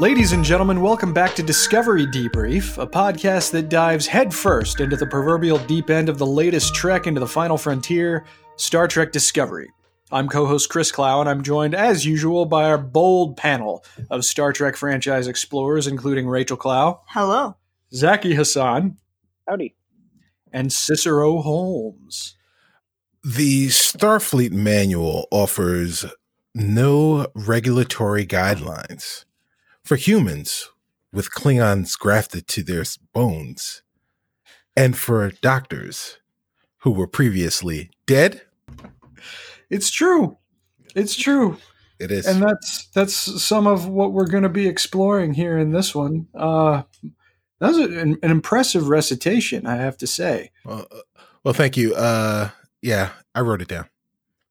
Ladies and gentlemen, welcome back to Discovery Debrief, a podcast that dives headfirst into the proverbial deep end of the latest trek into the final frontier, Star Trek Discovery. I'm co host Chris Clow, and I'm joined, as usual, by our bold panel of Star Trek franchise explorers, including Rachel Clow, Hello. Zaki Hassan, Howdy. and Cicero Holmes. The Starfleet manual offers no regulatory guidelines for humans with Klingons grafted to their bones and for doctors who were previously dead. It's true. It's true. It is. and that's that's some of what we're going to be exploring here in this one. Uh, that was an, an impressive recitation, I have to say. well, uh, well, thank you. Uh, yeah, I wrote it down.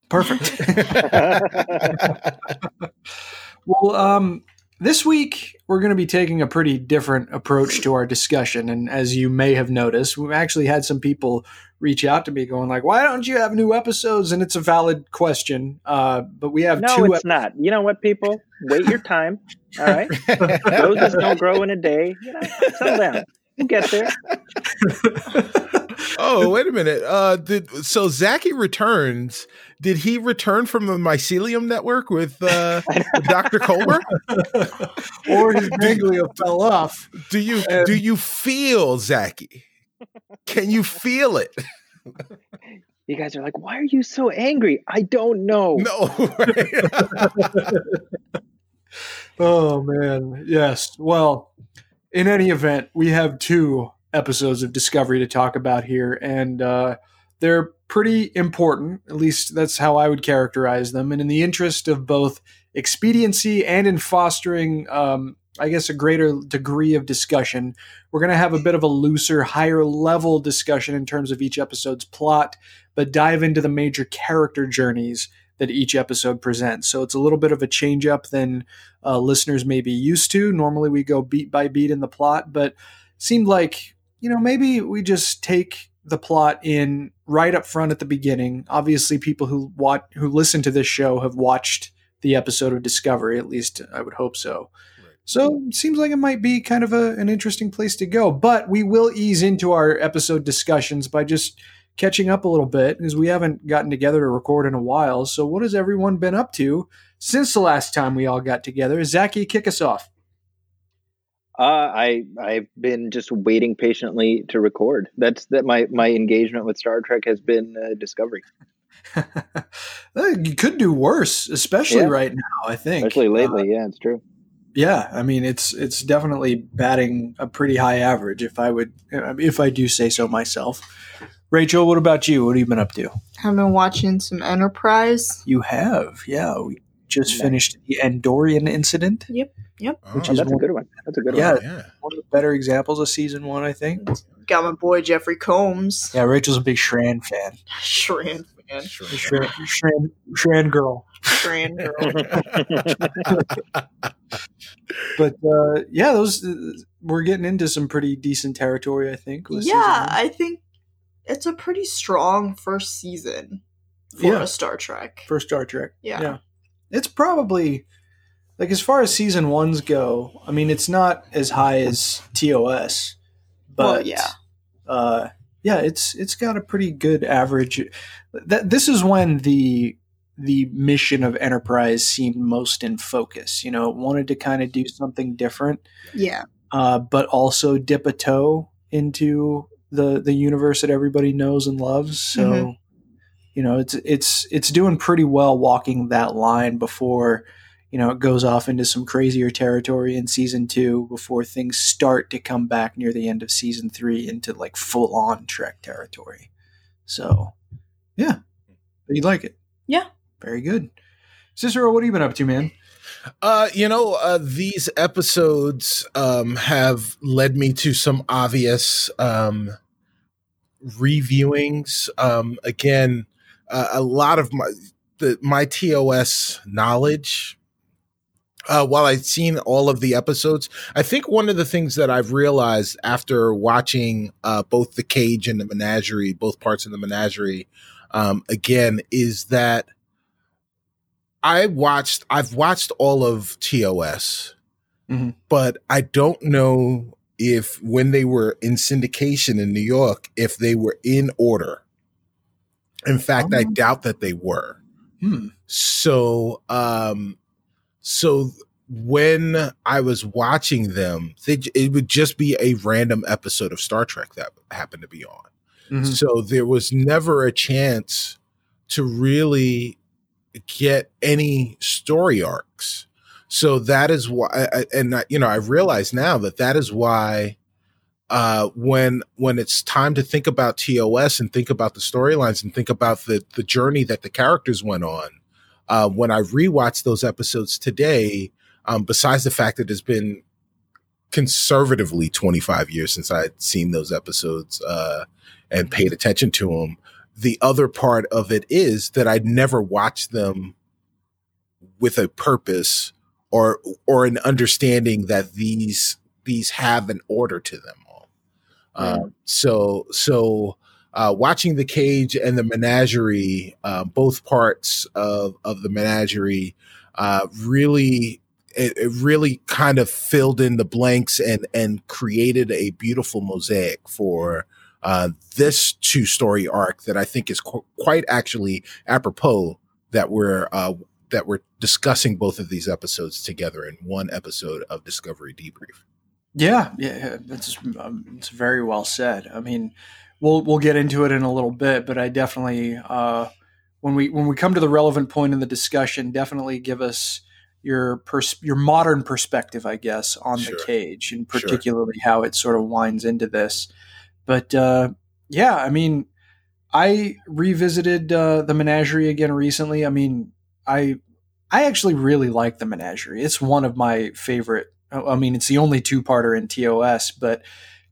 Perfect. well, um, this week we're going to be taking a pretty different approach to our discussion, and as you may have noticed, we've actually had some people reach out to me going like, "Why don't you have new episodes?" And it's a valid question, uh, but we have no, two. it's not. You know what, people? Wait your time. All right. Roses don't grow in a day. You know, settle down. We'll get there. oh, wait a minute. Uh, did so Zaki returns? Did he return from the mycelium network with uh, with Dr. Culber? or his ganglia fell off. Do you Um, do you feel Zaki? Can you feel it? You guys are like, why are you so angry? I don't know. No. right? Oh man, yes. Well, in any event, we have two episodes of Discovery to talk about here, and uh, they're pretty important. At least that's how I would characterize them. And in the interest of both expediency and in fostering, um, I guess, a greater degree of discussion, we're going to have a bit of a looser, higher level discussion in terms of each episode's plot, but dive into the major character journeys that each episode presents. So it's a little bit of a change up than uh, listeners may be used to. Normally we go beat by beat in the plot, but seemed like, you know, maybe we just take the plot in right up front at the beginning. Obviously, people who watch who listen to this show have watched the episode of Discovery, at least I would hope so. So it seems like it might be kind of a, an interesting place to go. But we will ease into our episode discussions by just catching up a little bit because we haven't gotten together to record in a while. So what has everyone been up to since the last time we all got together? Zaki, kick us off. Uh, I I've been just waiting patiently to record. That's that my my engagement with Star Trek has been uh, Discovery, you could do worse, especially Yeah. right now. I think, especially Uh, lately. yeah, it's true. yeah, I mean it's it's definitely batting a pretty high average. If I would, if I do say so myself. Rachel, what about you? What have you been up to? I've been watching some Enterprise. You have, yeah. We just Nice. finished the Andorian incident, Oh, Which is that's a good one. That's a good Yeah. one. yeah. one of the better examples of season one, I think. Got my boy Jeffrey Combs. Yeah, Rachel's a big Shran fan. Shran man. Sure. Shran, Shran, Shran girl. Shran girl. But uh, yeah, those uh, we're getting into some pretty decent territory, I think. with yeah. I think it's a pretty strong first season for Yeah. a Star Trek. for Star Trek. yeah. Yeah. It's probably like as far as season ones go. I mean, it's not as high as TOS, but Well, yeah. uh, yeah, it's it's got a pretty good average. That this is when the the mission of Enterprise seemed most in focus. You know, it wanted to kind of do something different, Yeah. uh, but also dip a toe into the the universe that everybody knows and loves. So, Mhm. you know, it's it's it's doing pretty well walking that line before you know it goes off into some crazier territory in season two before things start to come back near the end of season three into like full on Trek territory. So, yeah, you'd like it? Yeah. very good. Cicero, what have you been up to, man? Uh, you know, uh, these episodes um, have led me to some obvious um, reviewings. Um, again, uh, a lot of my the, my TOS knowledge. Uh, while I've seen all of the episodes, I think one of the things that I've realized after watching uh, both the cage and the menagerie, both parts of the menagerie, um, again, is that I watched I've watched all of TOS Mhm. but I don't know if when they were in syndication in New York, if they were in order. In fact, I Oh. doubt that they were. Hmm. So, um, so when I was watching them, they, it would just be a random episode of Star Trek that happened to be on. Mhm. So there was never a chance to really get any story arcs. So that is why, and I, you know, I realize now that that is why, uh, when when it's time to think about TOS and think about the storylines and think about the the journey that the characters went on, uh, when I rewatched those episodes today, um, besides the fact that it's been conservatively 25 years since I'd seen those episodes uh, and paid attention to them. The other part of it is that I'd never watched them with a purpose or or an understanding that these these have an order to them all. Uh, so so uh, watching the cage and the menagerie, uh, both parts of of the menagerie, uh, really it, it really kind of filled in the blanks and and created a beautiful mosaic for uh, this two story arc that I think is qu- quite actually apropos that we're uh, that we're discussing both of these episodes together in one episode of Discovery Debrief. Yeah, yeah, that's um, it's very well said. I mean, we'll we'll get into it in a little bit, but I definitely uh, when we when we come to the relevant point in the discussion, definitely give us your pers- your modern perspective, I guess, on Sure. the cage, and Sure. particularly how it sort of winds into this. But uh, yeah, I mean, I revisited uh, the Menagerie again recently. I mean, I I actually really like the Menagerie. It's one of my favorite. I mean, it's the only two parter in TOS, but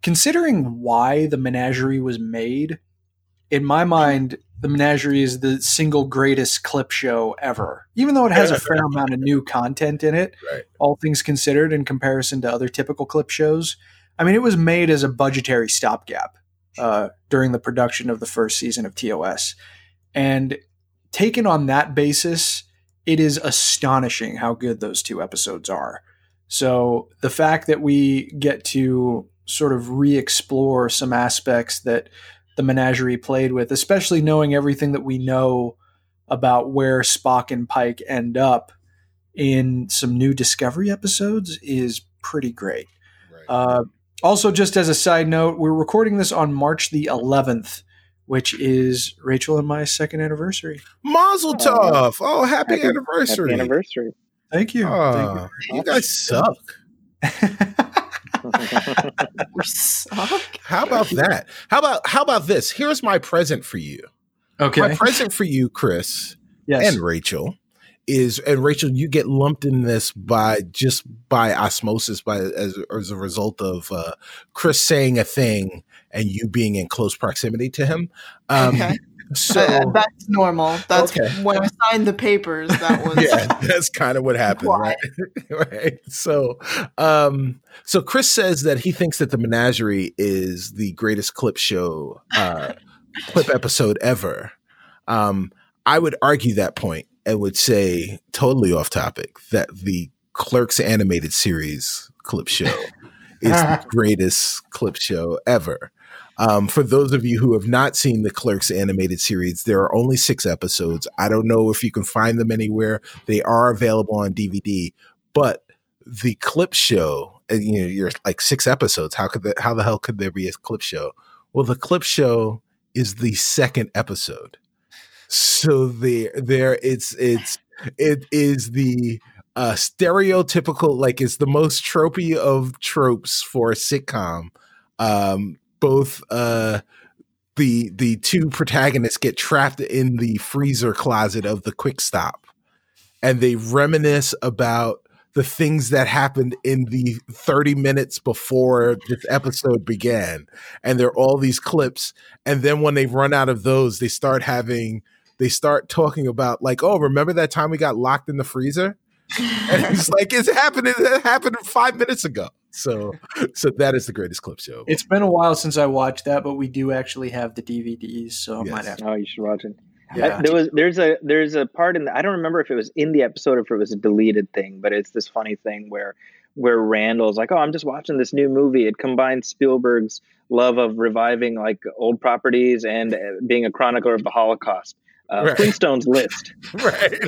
considering why the Menagerie was made, in my mind, the Menagerie is the single greatest clip show ever. Even though it has a fair amount of new content in it, Right. all things considered, in comparison to other typical clip shows. I mean, it was made as a budgetary stopgap uh, during the production of the first season of TOS. And taken on that basis, it is astonishing how good those two episodes are. So the fact that we get to sort of re explore some aspects that the menagerie played with, especially knowing everything that we know about where Spock and Pike end up in some new Discovery episodes, is pretty great. Right. Uh, also, just as a side note, we're recording this on March the 11th, which is Rachel and my second anniversary. Mazel tov! Oh, happy, Happy- anniversary! Happy anniversary. Thank you. Oh, you guys suck. Thank you. We suck. How about that? How about how about this? Here's my present for you. okay. My present for you, Chris yes. and Rachel, is and Rachel, you get lumped in this by just by osmosis, by as, as a result of uh, Chris saying a thing and you being in close proximity to him. Um, okay. So Uh, that's normal. That's Okay. when I signed the papers. That was yeah, that's kind of what happened, right? right. So, um, so Chris says that he thinks that the Menagerie is the greatest clip show, uh, clip episode ever. Um, I would argue that point and would say, totally off topic, that the Clerks animated series clip show is the greatest clip show ever. Um, for those of you who have not seen the Clerks animated series, there are only six episodes. I don't know if you can find them anywhere. They are available on DVD, but the clip show, you know, you're like six episodes. How could that, how the hell could there be a clip show? Well, the clip show is the second episode. So there, there, it's, it's, it is the, uh, stereotypical, like it's the most tropey of tropes for a sitcom. Um, both uh the the two protagonists get trapped in the freezer closet of the quick stop and they reminisce about the things that happened in the 30 minutes before this episode began and there are all these clips and then when they run out of those they start having they start talking about like oh remember that time we got locked in the freezer? And it's like it's happening it happened five minutes ago so so that is the greatest clip show It's been a while since I watched that, but we do actually have the DVDs, so I Yes. might have to. Oh, you should watch it. Yeah. I, there was there's a there's a part in the, I don't remember if it was in the episode or if it was a deleted thing, but it's this funny thing where where Randall's like, "Oh, I'm just watching this new movie. It combines Spielberg's love of reviving like old properties and uh, being a chronicler of the Holocaust." Uh, Right. Flintstones list, right.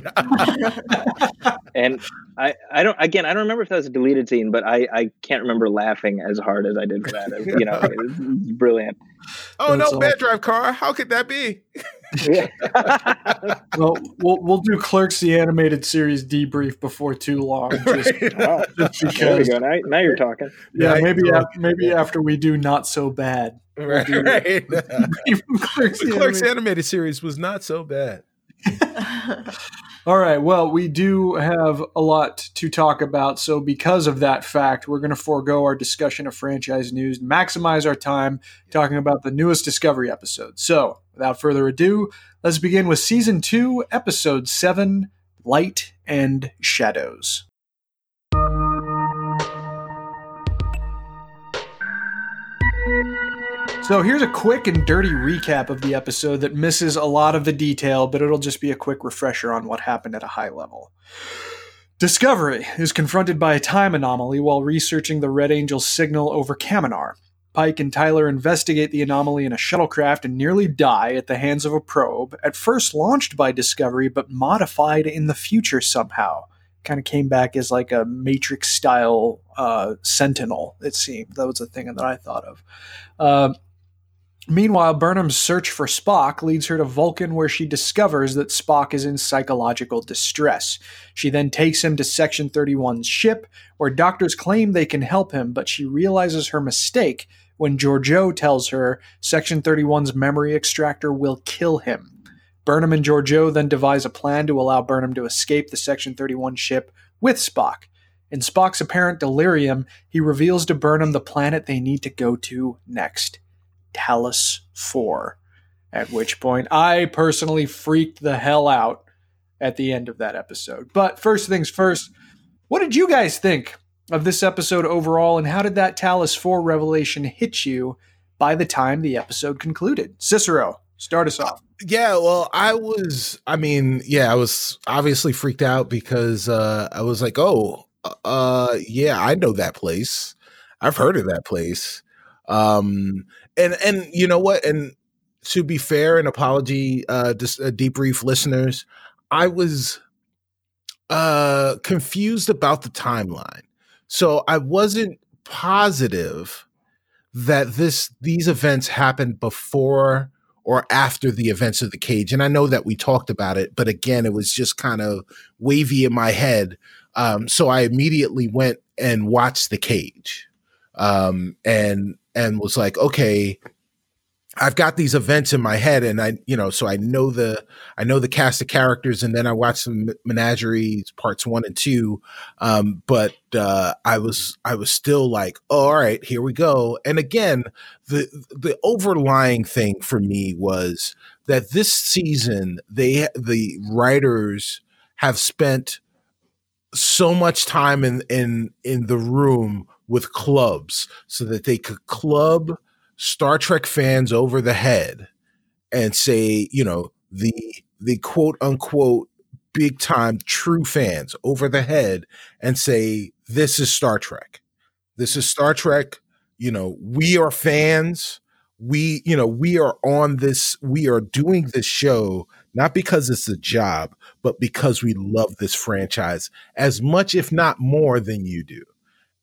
and I, I don't again I don't remember if that was a deleted scene, but I, I can't remember laughing as hard as I did for that. You know, it was, it was brilliant. Oh That's no, all. bad drive car. How could that be? Yeah. well, we'll we'll do Clerks the animated series debrief before too long. Just, Right. Wow. just There we because, go. Now, now you're talking. yeah, Yeah, maybe I- af- maybe after we do not so bad. right. do- right. Clerks, the the Clerks animated- animated series was not so bad. All right. Well, we do have a lot to talk about. So, because of that fact, we're going to forego our discussion of franchise news, maximize our time talking about the newest Discovery episode. So, without further ado, let's begin with season two, episode seven Light and Shadows. So here's a quick and dirty recap of the episode that misses a lot of the detail, but it'll just be a quick refresher on what happened at a high level. Discovery is confronted by a time anomaly while researching the Red Angel signal over Kaminar. Pike and Tyler investigate the anomaly in a shuttlecraft and nearly die at the hands of a probe, at first launched by Discovery but modified in the future somehow. Kind of came back as like a Matrix style uh, sentinel, it seemed. That was the thing that I thought of. Uh, Meanwhile, Burnham's search for Spock leads her to Vulcan, where she discovers that Spock is in psychological distress. She then takes him to Section 31's ship, where doctors claim they can help him, but she realizes her mistake when Georgiou tells her Section 31's memory extractor will kill him. Burnham and Georgiou then devise a plan to allow Burnham to escape the Section 31 ship with Spock. In Spock's apparent delirium, he reveals to Burnham the planet they need to go to next. Talos 4. At which point, I personally freaked the hell out at the end of that episode. But first things first, what did you guys think of this episode overall, and how did that Talos 4 revelation hit you by the time the episode concluded? Cicero, start us off. Yeah, well, I was I mean, yeah, I was obviously freaked out because uh I was like, "Oh, uh yeah, I know that place. I've heard of that place." Um and and you know what? And to be fair and apology uh just uh, debrief listeners, I was uh confused about the timeline. So I wasn't positive that this these events happened before or after the events of the cage. And I know that we talked about it, but again, it was just kind of wavy in my head. Um, so I immediately went and watched the cage, um, and and was like, okay, I've got these events in my head, and I, you know, so I know the I know the cast of characters, and then I watched some menageries parts one and two. Um, but uh, I was I was still like, oh, all right, here we go. And again, the the overlying thing for me was that this season they the writers have spent so much time in in in the room with clubs so that they could club Star Trek fans over the head and say, you know, the the quote unquote big time true fans over the head and say this is Star Trek. This is Star Trek, you know, we are fans. We, you know, we are on this we are doing this show not because it's a job, but because we love this franchise as much if not more than you do.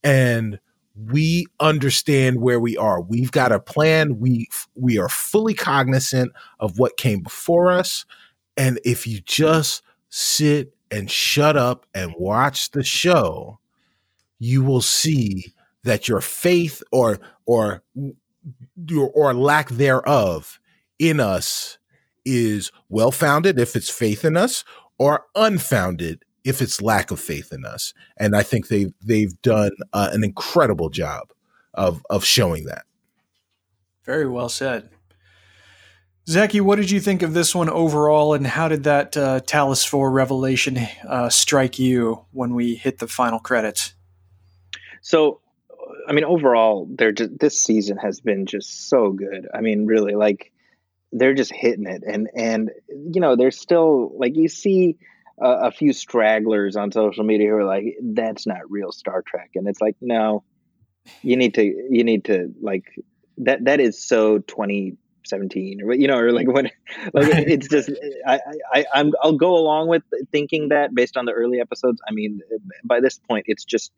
And we understand where we are. We've got a plan. We we are fully cognizant of what came before us. And if you just sit and shut up and watch the show, you will see that your faith or or or lack thereof in us is well founded if it's faith in us or unfounded if it's lack of faith in us. And I think they've they've done uh, an incredible job of of showing that. Very well said. Zaki, what did you think of this one overall, and how did that uh, Talos 4 revelation uh, strike you when we hit the final credits? So, I mean, overall, they're just this season has been just so good. I mean, really, like they're just hitting it, and and you know, they're still like you see a, a few stragglers on social media who are like, "That's not real Star Trek," and it's like, no, you need to you need to like that that is so 2017 or you know or like when like it's just I, I i'm i'll go along with thinking that based on the early episodes. I mean by this point it's just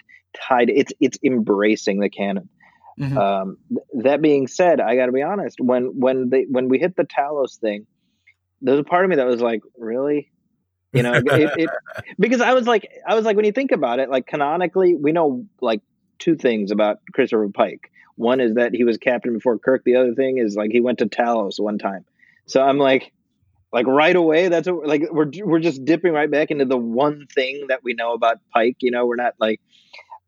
tied it's it's embracing the canon. Mhm. um th- that being said i gotta be honest when when they when we hit the talos thing there's a part of me that was like really you know it, it, because i was like i was like when you think about it like canonically we know like two things about christopher pike. One is that he was captain before kirk. The other thing is like he went to talos one time. So i'm like like right away that's what, like we're we're just dipping right back into the one thing that we know about pike you know? We're not like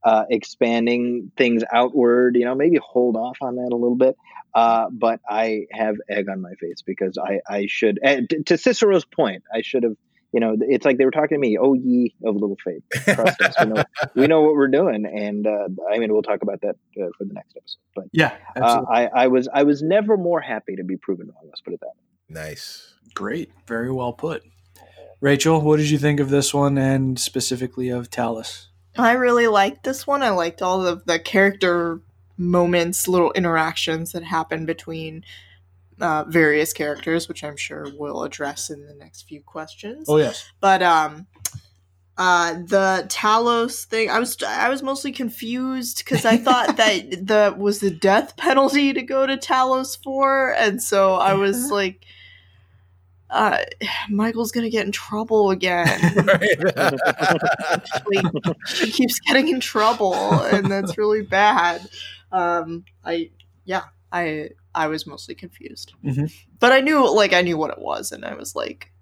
uh expanding things outward you know? Maybe hold off on that a little bit. Uh but i have egg on my face because i i should to cicero's point i should have you know it's like they were talking to me oh ye of little faith trust us we know, we know what we're doing and uh i mean we'll talk about that uh, for the next episode but yeah, uh. I, I was I was never more happy to be proven wrong. Let's put it that way. nice. Great. Very well put. Rachel, what did you think of this one and specifically of Talos? I really liked this one. I liked all of the character moments, little interactions that happen between uh, various characters, which I'm sure we'll address in the next few questions. Oh, yes. But um, uh, the Talos thing, I was I was mostly confused because I thought that the was the death penalty to go to Talos for, and so I was like. Uh, Michael's gonna get in trouble again. like he keeps getting in trouble and that's really bad um i yeah i i was mostly confused Mhm. but i knew like i knew what it was and i was like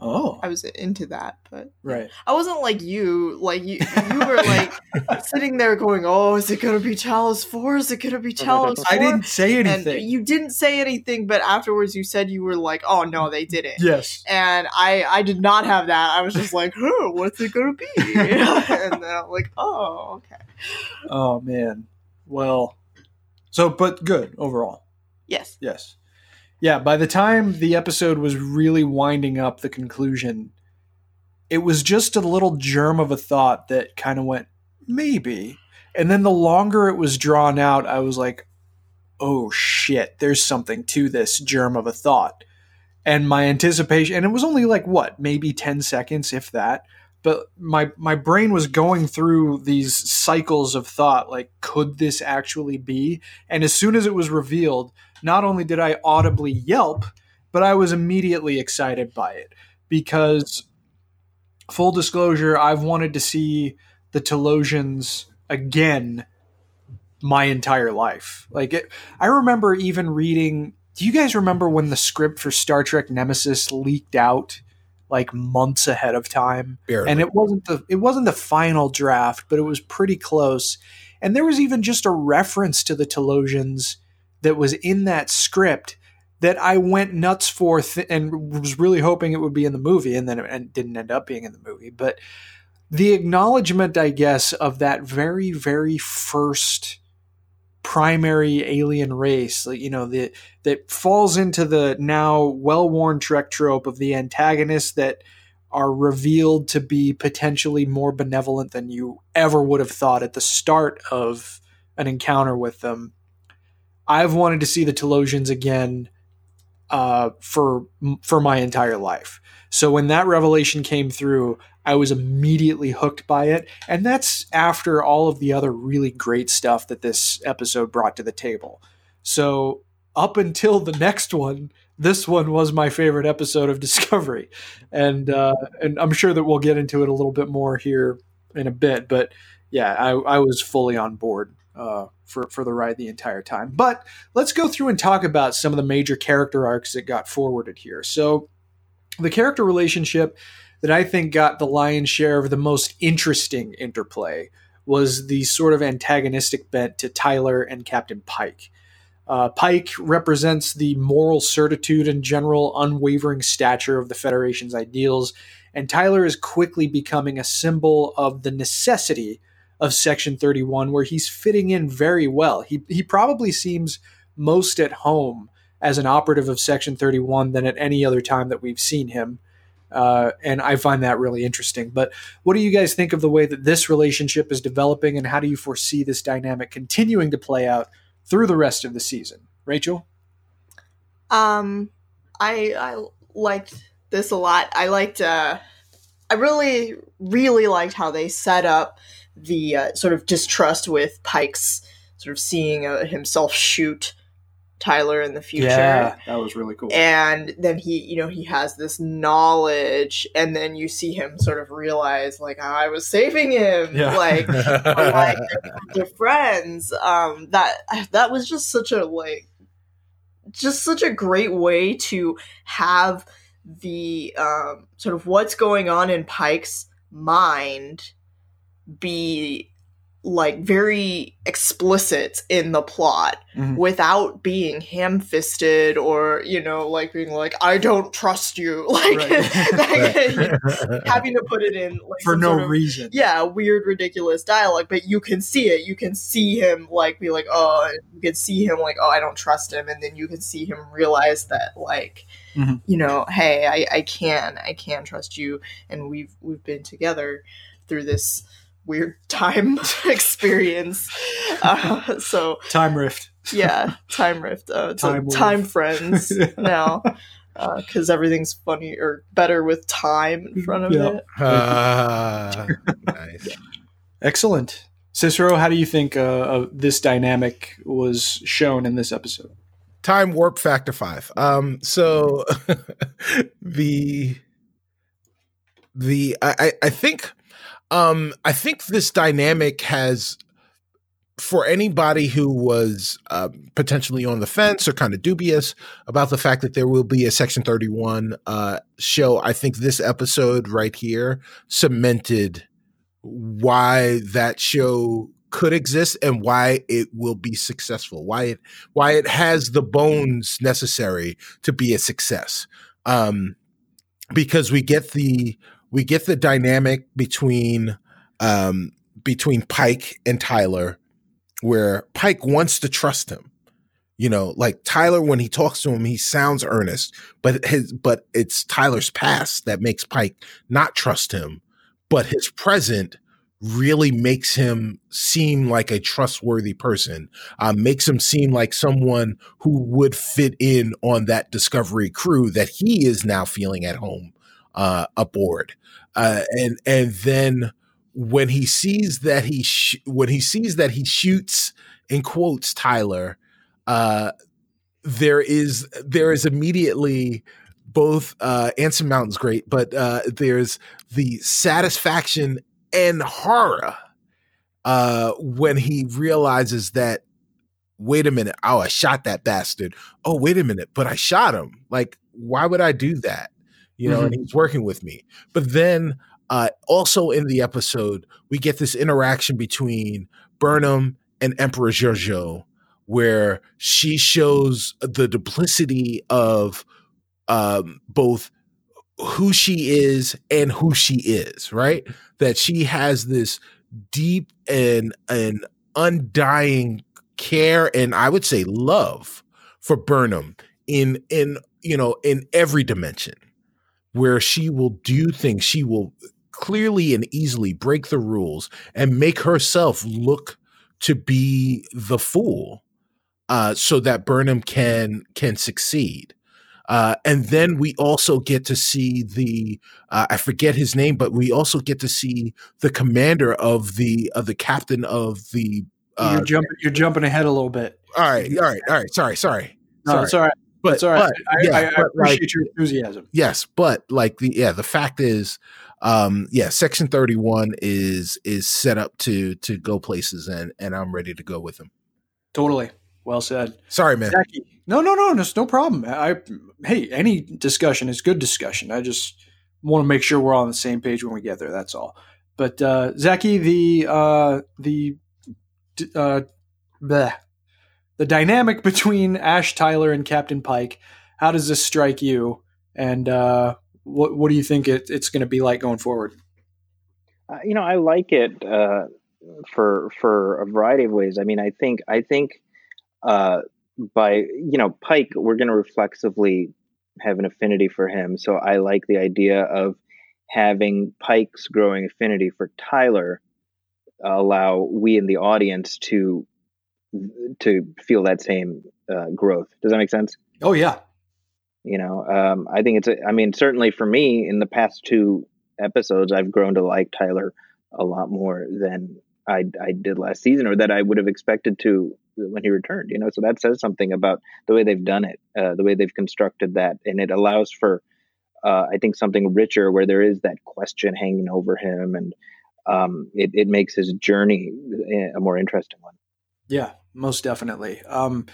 Oh, i was into that but right. i wasn't like you like you you were like sitting there going oh is it gonna be talos 4 is it gonna be talos 4 I didn't say and anything. you didn't say anything but afterwards you said you were like oh no they didn't yes. and I I did not have that. I was just like, huh, what's it gonna be? and then I'm like, oh, okay. Oh, man. Well, so, but good overall. Yes. Yes. Yeah, by the time the episode was really winding up the conclusion, it was just a little germ of a thought that kind of went, maybe. And then the longer it was drawn out, I was like, oh shit, there's something to this germ of a thought. And my anticipation, and it was only like what, maybe 10 seconds, if that. But my my brain was going through these cycles of thought, like, could this actually be? And as soon as it was revealed, not only did I audibly yelp, but I was immediately excited by it because, full disclosure, I've wanted to see the Talosians again my entire life. Like, it, I remember even reading. Do you guys remember when the script for Star Trek Nemesis leaked out like months ahead of time? Barely. and it wasn't the it wasn't the final draft, but it was pretty close. And there was even just a reference to the Talosians that was in that script that I went nuts for th- and was really hoping it would be in the movie, and then it and didn't end up being in the movie. But the acknowledgement, I guess, of that very very first primary alien race like, you know the that falls into the now well-worn trek trope of the antagonists that are revealed to be potentially more benevolent than you ever would have thought at the start of an encounter with them. I've wanted to see the Talosians again uh, for for my entire life. So when that revelation came through, I was immediately hooked by it, and that's after all of the other really great stuff that this episode brought to the table. So up until the next one, this one was my favorite episode of Discovery, and uh, and I'm sure that we'll get into it a little bit more here in a bit. But yeah, I, I was fully on board uh, for for the ride the entire time. But let's go through and talk about some of the major character arcs that got forwarded here. So the character relationship that I think got the lion's share of the most interesting interplay was the sort of antagonistic bent to Tyler and Captain Pike. Uh, Pike represents the moral certitude and general unwavering stature of the Federation's ideals, and Tyler is quickly becoming a symbol of the necessity of Section 31, where he's fitting in very well. He, he probably seems most at home as an operative of Section 31 than at any other time that we've seen him. Uh, and I find that really interesting. But what do you guys think of the way that this relationship is developing, and how do you foresee this dynamic continuing to play out through the rest of the season? Rachel? Um, I I liked this a lot. I liked. Uh, I really really liked how they set up the uh, sort of distrust with Pike's sort of seeing uh, himself shoot Tyler in the future. Yeah, that was really cool. And then he, you know, he has this knowledge, and then you see him sort of realize, like, I was saving him, Yeah. like, like they're friends. Um, that that was just such a like, just such a great way to have the um, sort of what's going on in Pike's mind be like very explicit in the plot Mhm. without being ham-fisted or you know like being like i don't trust you like, like, having to put it in like For no of- reason. yeah weird ridiculous dialogue but you can see it you can see him like be like oh you can see him like oh i don't trust him and then you can see him realize that like Mhm. you know hey I, I can i can trust you and we've we've been together through this weird time experience uh, so Time rift. yeah time rift uh, it's Time time, time wolf. friends now because everything's funny or better with time in front of Yeah. it Ah, nice. Excellent. Cicero, how do you think uh, uh, this dynamic was shown in this episode? time warp factor five um so the the I, I i think um i think this dynamic has for anybody who was um, potentially on the fence or kind of dubious about the fact that there will be a section 31 uh show i think this episode right here cemented why that show could exist and why it will be successful why it why it has the bones necessary to be a success. Um because we get the we get the dynamic between um between Pike and Tyler where Pike wants to trust him. You know like Tyler when he talks to him he sounds earnest but his but it's Tyler's past that makes Pike not trust him but his present really makes him seem like a trustworthy person uh, makes him seem like someone who would fit in on that discovery crew that he is now feeling at home uh, aboard uh, and and then when he sees that he sh- when he sees that he shoots in quotes Tyler uh, there is there is immediately both uh Anson Mountain's great, but uh there's the satisfaction and horror uh when he realizes that wait a minute, oh I shot that bastard. Oh wait a minute, but I shot him. Like why would I do that? You know, and he's working with me. But then uh also in the episode, we get this interaction between Burnham and Emperor Georgiou where she shows the duplicity of um, both who she is and who she is, right? That she has this deep and and undying care and I would say love for Burnham in in you know in every dimension where she will do things she will clearly and easily break the rules and make herself look to be the fool uh, so that Burnham can can succeed. Uh, and then we also get to see the uh, I forget his name, but we also get to see the commander of the of the captain of the. Uh, you're jumping. You're jumping ahead a little bit. all right, all right, all right. Sorry, sorry. No, sorry. it's all right. But, all right. but, I, yeah, I, I but, appreciate like, your enthusiasm. yes, but like the yeah, the fact is, um, yeah, Section Thirty One is is set up to to go places, and and I'm ready to go with him. Totally. Well said. Sorry, man. Zaki. No, no, no, there's no problem. I, hey, any discussion is good discussion. I just want to make sure we're all on the same page when we get there. That's all. But uh, Zaki, the uh, the uh, bleh. The dynamic between Ash Tyler and Captain Pike. How does this strike you? And uh, what what do you think it, it's going to be like going forward? Uh, you know, I like it uh, for for a variety of ways. I mean, I think I think uh, by you know Pike, we're going to reflexively have an affinity for him. So I like the idea of having Pike's growing affinity for Tyler allow we in the audience to to feel that same uh, growth. Does that make sense? Oh yeah. You know, um, I think it's. A, I mean, certainly for me, in the past two episodes, I've grown to like Tyler a lot more than I, I did last season, or that I would have expected to when he returned. You know, so that says something about the way they've done it, uh, the way they've constructed that, and it allows for, uh, I think, something richer where there is that question hanging over him, and um, it, it makes his journey a more interesting one. Yeah, most definitely. Um,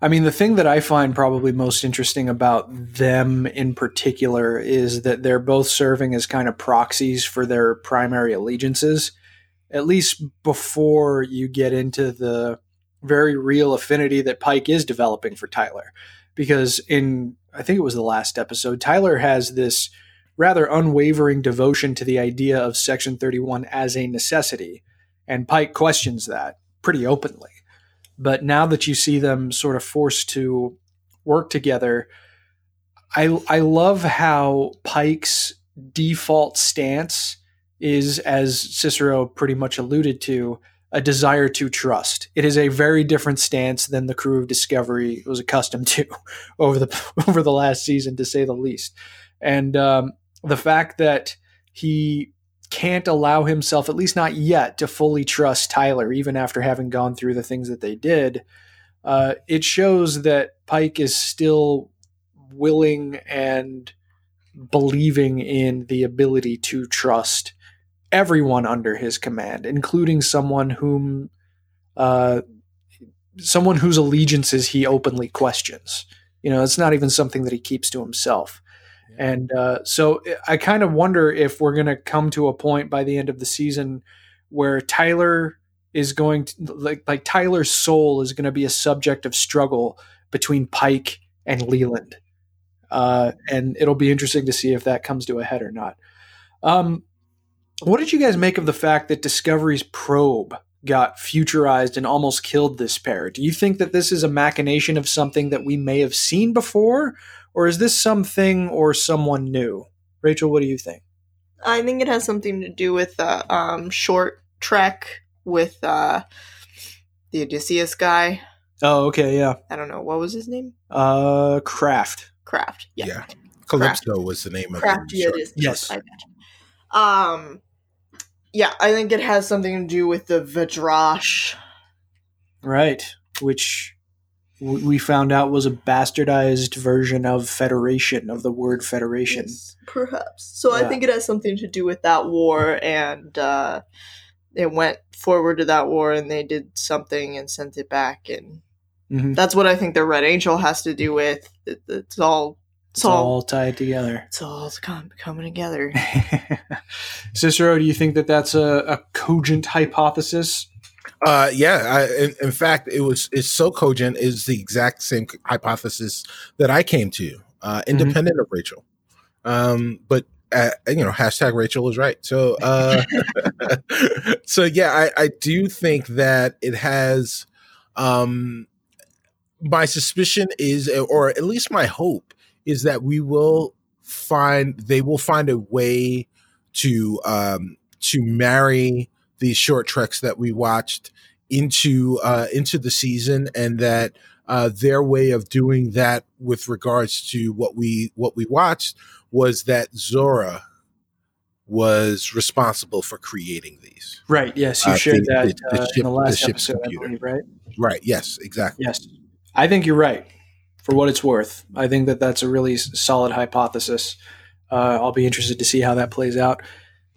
I mean, the thing that I find probably most interesting about them in particular is that they're both serving as kind of proxies for their primary allegiances, at least before you get into the very real affinity that Pike is developing for Tyler. Because in, I think it was the last episode, Tyler has this rather unwavering devotion to the idea of Section 31 as a necessity. And Pike questions that pretty openly. But now that you see them sort of forced to work together, I I love how Pike's default stance is, as Cicero pretty much alluded to, a desire to trust. It is a very different stance than the crew of Discovery was accustomed to over the over the last season, to say the least. And um, the fact that he can't allow himself, at least not yet, to fully trust Tyler, even after having gone through the things that they did. Uh, it shows that Pike is still willing and believing in the ability to trust everyone under his command, including someone whom, uh, someone whose allegiances he openly questions. You know, it's not even something that he keeps to himself. And uh, so I kind of wonder if we're going to come to a point by the end of the season where Tyler is going to like like Tyler's soul is going to be a subject of struggle between Pike and Leland, uh, and it'll be interesting to see if that comes to a head or not. Um, what did you guys make of the fact that Discovery's probe got futurized and almost killed this pair? Do you think that this is a machination of something that we may have seen before, or is this something or someone new? Rachel, what do you think? I think it has something to do with the uh, um, short trek with uh, the Odysseus guy. Oh, okay, yeah. I don't know what was his name. Uh, Craft. Craft. Yeah. Yeah. Calypso was the name of Craft. it. Yeah, it is. Yes. I bet. Um. Yeah, I think it has something to do with the V'Draysh. Right, which w- we found out was a bastardized version of Federation, of the word Federation. Yes, perhaps. So I think it has something to do with that war, and uh, it went forward to that war, and they did something and sent it back, and Mhm. that's what I think the Red Angel has to do with. It, it's all. It's, It's all. all tied together. It's all com- coming together. Cicero, do you think that that's a, a cogent hypothesis? Uh, yeah. I, in, in fact, it was it's so cogent is the exact same hypothesis that I came to, uh, independent of Rachel. Um, but uh, you know, hashtag Rachel is right. So, uh, so yeah, I, I do think that it has. Um, my suspicion is, or at least my hope, is that we will find they will find a way to um, to marry these short treks that we watched into uh, into the season, and that uh, their way of doing that with regards to what we what we watched was that Zora was responsible for creating these. Right. Yes, you Uh, shared the- that the- the uh, ship- in the last episode, computer. I believe. Right. Right. Yes. Exactly. Yes. I think you're right. For what it's worth, I think that that's a really solid hypothesis. Uh, I'll be interested to see how that plays out.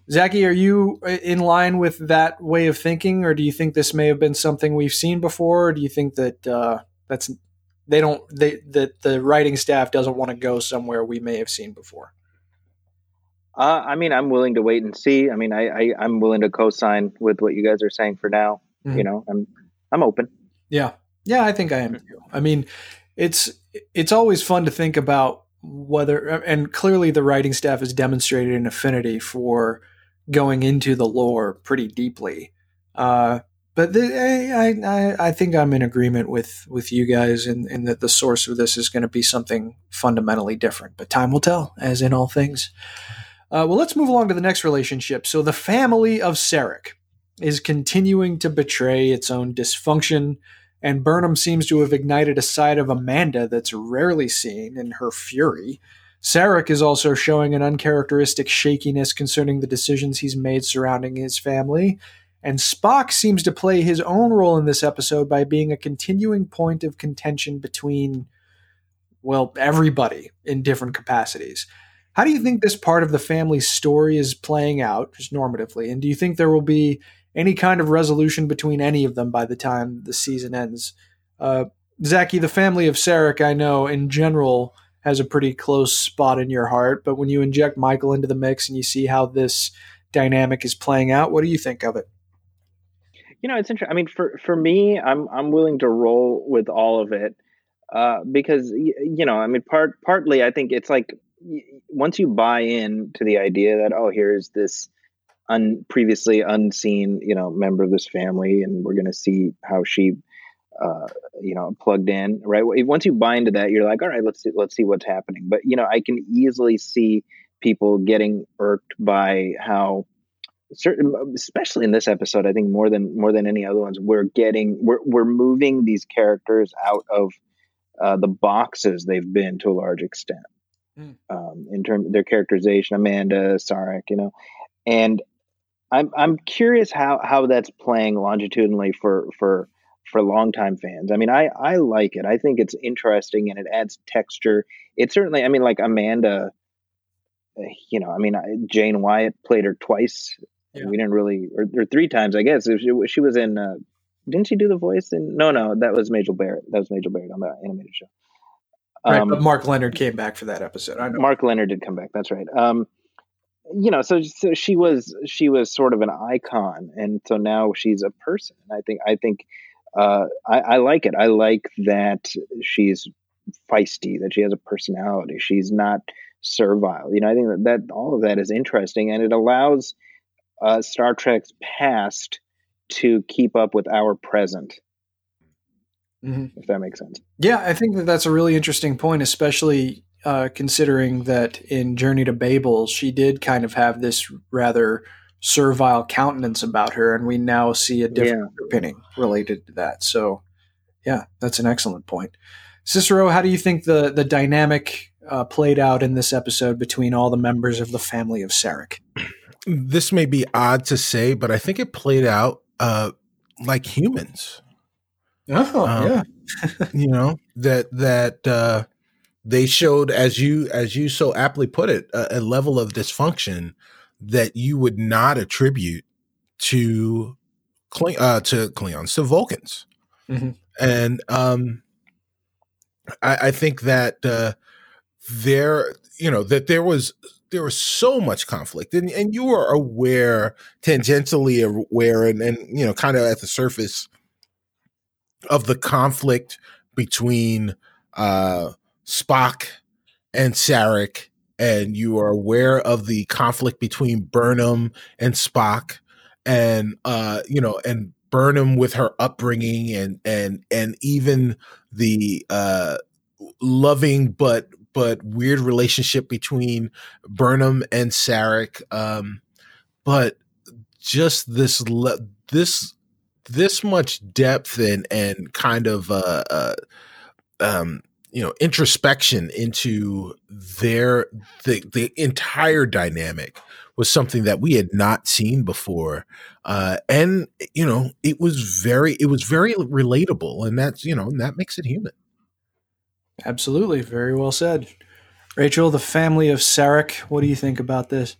Zaki, are you uh, in line with that way of thinking, or do you think this may have been something we've seen before? Or do you think that uh, that's they don't they that the writing staff doesn't want to go somewhere we may have seen before? Uh, I mean, I'm willing to wait and see. I mean, I, I I'm willing to co-sign with what you guys are saying for now. Mhm. You know, I'm I'm open. Yeah. Yeah, I think I am too. I mean, it's it's always fun to think about whether and clearly the writing staff has demonstrated an affinity for going into the lore pretty deeply. Uh, but the, I, I I think I'm in agreement with with you guys in, in that the source of this is going to be something fundamentally different. But time will tell, as in all things. Uh, well, let's move along to the next relationship. So the family of Sarek is continuing to betray its own dysfunction, and Burnham seems to have ignited a side of Amanda that's rarely seen in her fury. Sarek is also showing an uncharacteristic shakiness concerning the decisions he's made surrounding his family. And Spock seems to play his own role in this episode by being a continuing point of contention between, well, everybody in different capacities. How do you think this part of the family's story is playing out, just normatively? And do you think there will be any kind of resolution between any of them by the time the season ends? Uh, Zaki, the family of Sarek, I know in general has a pretty close spot in your heart, but when you inject Michael into the mix and you see how this dynamic is playing out, what do you think of it? You know, it's interesting. I mean, for for me, I'm I'm willing to roll with all of it uh, because you know, I mean, part partly, I think it's like once you buy in to the idea that oh, here's this un, previously unseen, you know, member of this family, and we're going to see how she, uh, you know, plugged in, right? Once you buy into that, you're like, all right, let's see, let's see what's happening. But you know, I can easily see people getting irked by how certain especially in this episode i think more than more than any other ones we're getting we're, we're moving these characters out of uh, the boxes they've been to a large extent mm. um, in terms of their characterization amanda sarek you know and i'm i'm curious how how that's playing longitudinally for for for longtime fans i mean i i like it i think it's interesting and it adds texture it certainly i mean like amanda eh, you know, I mean, Jane Wyatt played her twice yeah. We didn't really, or, or, three times, I guess. She, she was in. Uh, didn't she do the voice in? No, no, that was Majel Barrett. That was Majel Barrett on the animated show. Um, right, but um, Mark Lenard came back for that episode. I know. Mark Lenard did come back. That's right. Um, you know, so so she was she was sort of an icon, and so now she's a person. I think I think uh, I, I like it. I like that she's feisty, that she has a personality. She's not servile. You know, I think that, that all of that is interesting, and it allows uh, Star Trek's past to keep up with our present. Mm-hmm. If that makes sense. Yeah, I think that that's a really interesting point, especially uh, considering that in Journey to Babel, she did kind of have this rather servile countenance about her, and we now see a different yeah. opinion related to that. So, yeah, that's an excellent point. Cicero, how do you think the the dynamic uh, played out in this episode between all the members of the family of Sarek? this may be odd to say, but I think it played out uh, like humans. Oh um, yeah, you know that that uh, they showed, as you as you so aptly put it, a, a, level of dysfunction that you would not attribute to uh, to Klingons, to Vulcans, mm-hmm. and um, I, I think that uh, there, you know, that there was there was so much conflict and, and you were aware tangentially aware and, and you know kind of at the surface of the conflict between uh, spock and sarek and you are aware of the conflict between burnham and spock and uh, you know and burnham with her upbringing and and and even the uh, loving but but weird relationship between Burnham and Sarek. Um, but just this le- this this much depth and and kind of uh, uh um you know introspection into their the the entire dynamic was something that we had not seen before uh and you know it was very it was very relatable and that's you know and that makes it human Absolutely. Very well said. Rachel, the family of Sarek, what do you think about this?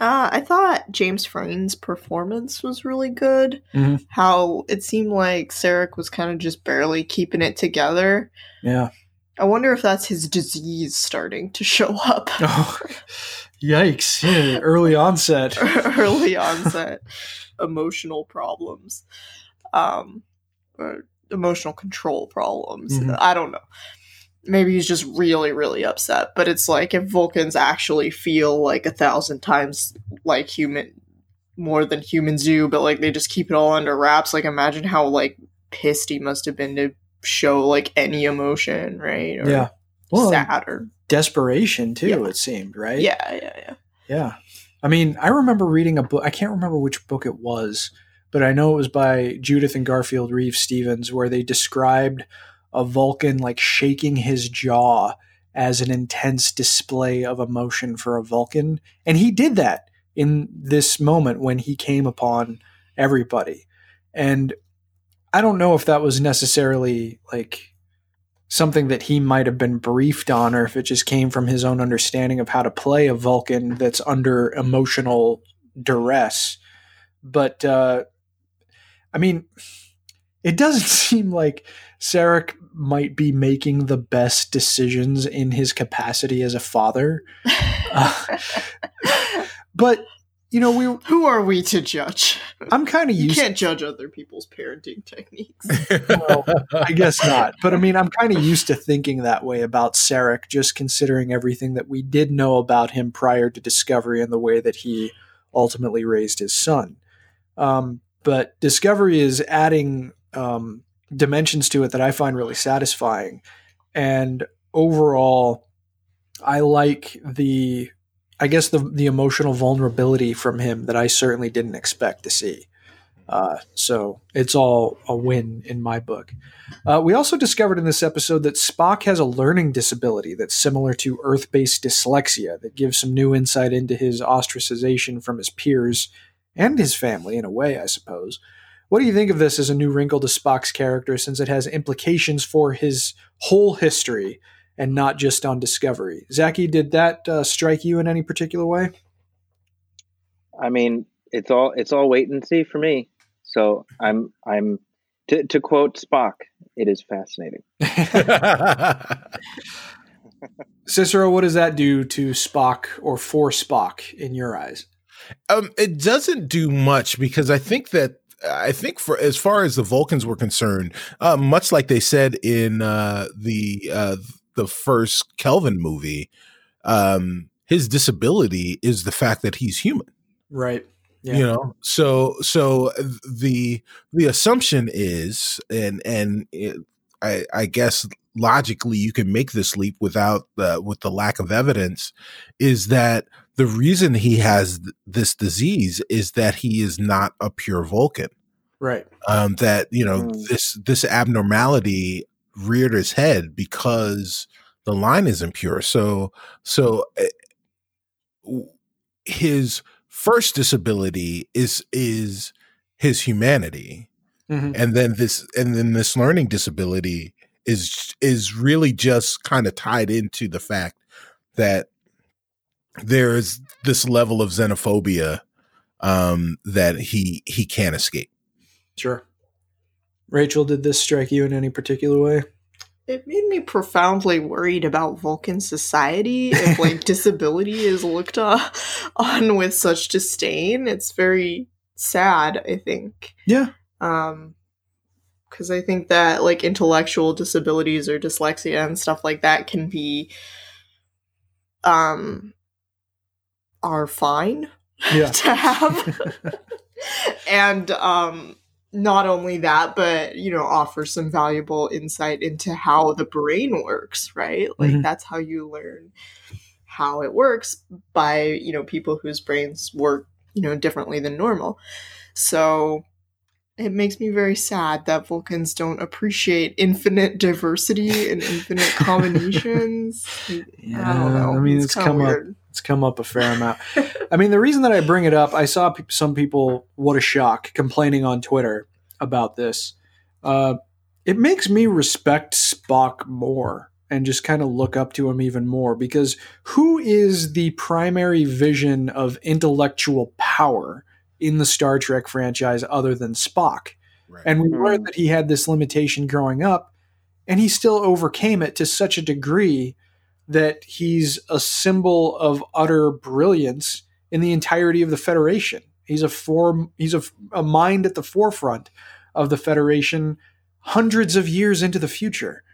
Uh, I thought James Frain's performance was really good. Mm-hmm. How it seemed like Sarek was kind of just barely keeping it together. Yeah. I wonder if that's his disease starting to show up. Oh, yikes. Yeah, early onset. early onset emotional problems. Um, emotional control problems. Mm-hmm. I don't know maybe he's just really really upset but it's like if vulcans actually feel like a thousand times like human more than humans do, but like they just keep it all under wraps. Like imagine how like pissed he must have been to show like any emotion, right? Or yeah. Well, sad or desperation too. Yeah. It seemed right. yeah, yeah, yeah. Yeah. I mean, I remember reading a book. I can't remember which book it was, but I know it was by Judith and Garfield Reeves-Stevens, where they described a Vulcan like shaking his jaw as an intense display of emotion for a Vulcan. And he did that in this moment when he came upon everybody. And I don't know if that was necessarily like something that he might have been briefed on or if it just came from his own understanding of how to play a Vulcan that's under emotional duress. But uh, I mean, it doesn't seem like Sarek might be making the best decisions in his capacity as a father. Uh, but you know, we Who are we to judge? I'm kind of You can't judge other people's parenting techniques. well, I guess not. But I mean, I'm kind of used to thinking that way about Sarek, just considering everything that we did know about him prior to Discovery and the way that he ultimately raised his son. Um, but Discovery is adding um, dimensions to it that I find really satisfying. And overall, I like the, I guess the the emotional vulnerability from him that I certainly didn't expect to see. Uh, so it's all a win in my book. Uh, we also discovered in this episode that Spock has a learning disability that's similar to Earth based dyslexia, that gives some new insight into his ostracization from his peers and his family, in a way, I suppose. What do you think of this as a new wrinkle to Spock's character since it has implications for his whole history and not just on Discovery? Zaki, did that uh, strike you in any particular way? I mean, it's all it's all wait and see for me. So I'm I'm to to quote Spock, it is fascinating. Cicero, what does that do to Spock or for Spock in your eyes? Um, it doesn't do much because I think that I think for as far as the Vulcans were concerned, uh, much like they said in uh, the uh, the first Kelvin movie, um, his disability is the fact that he's human. Right. Yeah. You know, so so the the assumption is, and and it, I I guess logically you can make this leap without the with the lack of evidence, is that the reason he has th- this disease is that he is not a pure Vulcan. Right. Um, that you know Mm. this this abnormality reared his head because the line is impure. So so uh, his first disability is is his humanity Mhm. and then this and then this learning disability is is really just kind of tied into the fact that there is this level of xenophobia um that he he can't escape Sure. Rachel, did this strike you in any particular way? It made me profoundly worried about Vulcan society if like disability is looked on with such disdain. It's very sad, I think. Yeah. Um because I think that like intellectual disabilities or dyslexia and stuff like that can be um are fine Yeah. to have. and um not only that, but you know, offer some valuable insight into how the brain works, right? Like Mhm. that's how you learn how it works by, you know, people whose brains work, you know, differently than normal. So it makes me very sad that Vulcans don't appreciate infinite diversity and infinite combinations. I don't know. I mean, it's, kinda come up. Weird. It's come up a fair amount. I mean, the reason that I bring it up, I saw pe- some people, what a shock, complaining on Twitter about this. Uh, it makes me respect Spock more and just kind of look up to him even more because who is the primary vision of intellectual power in the Star Trek franchise other than Spock? right And we Mhm. learned that he had this limitation growing up, and he still overcame it to such a degree that he's a symbol of utter brilliance in the entirety of the Federation. He's a form. He's a, a mind at the forefront of the Federation, hundreds of years into the future,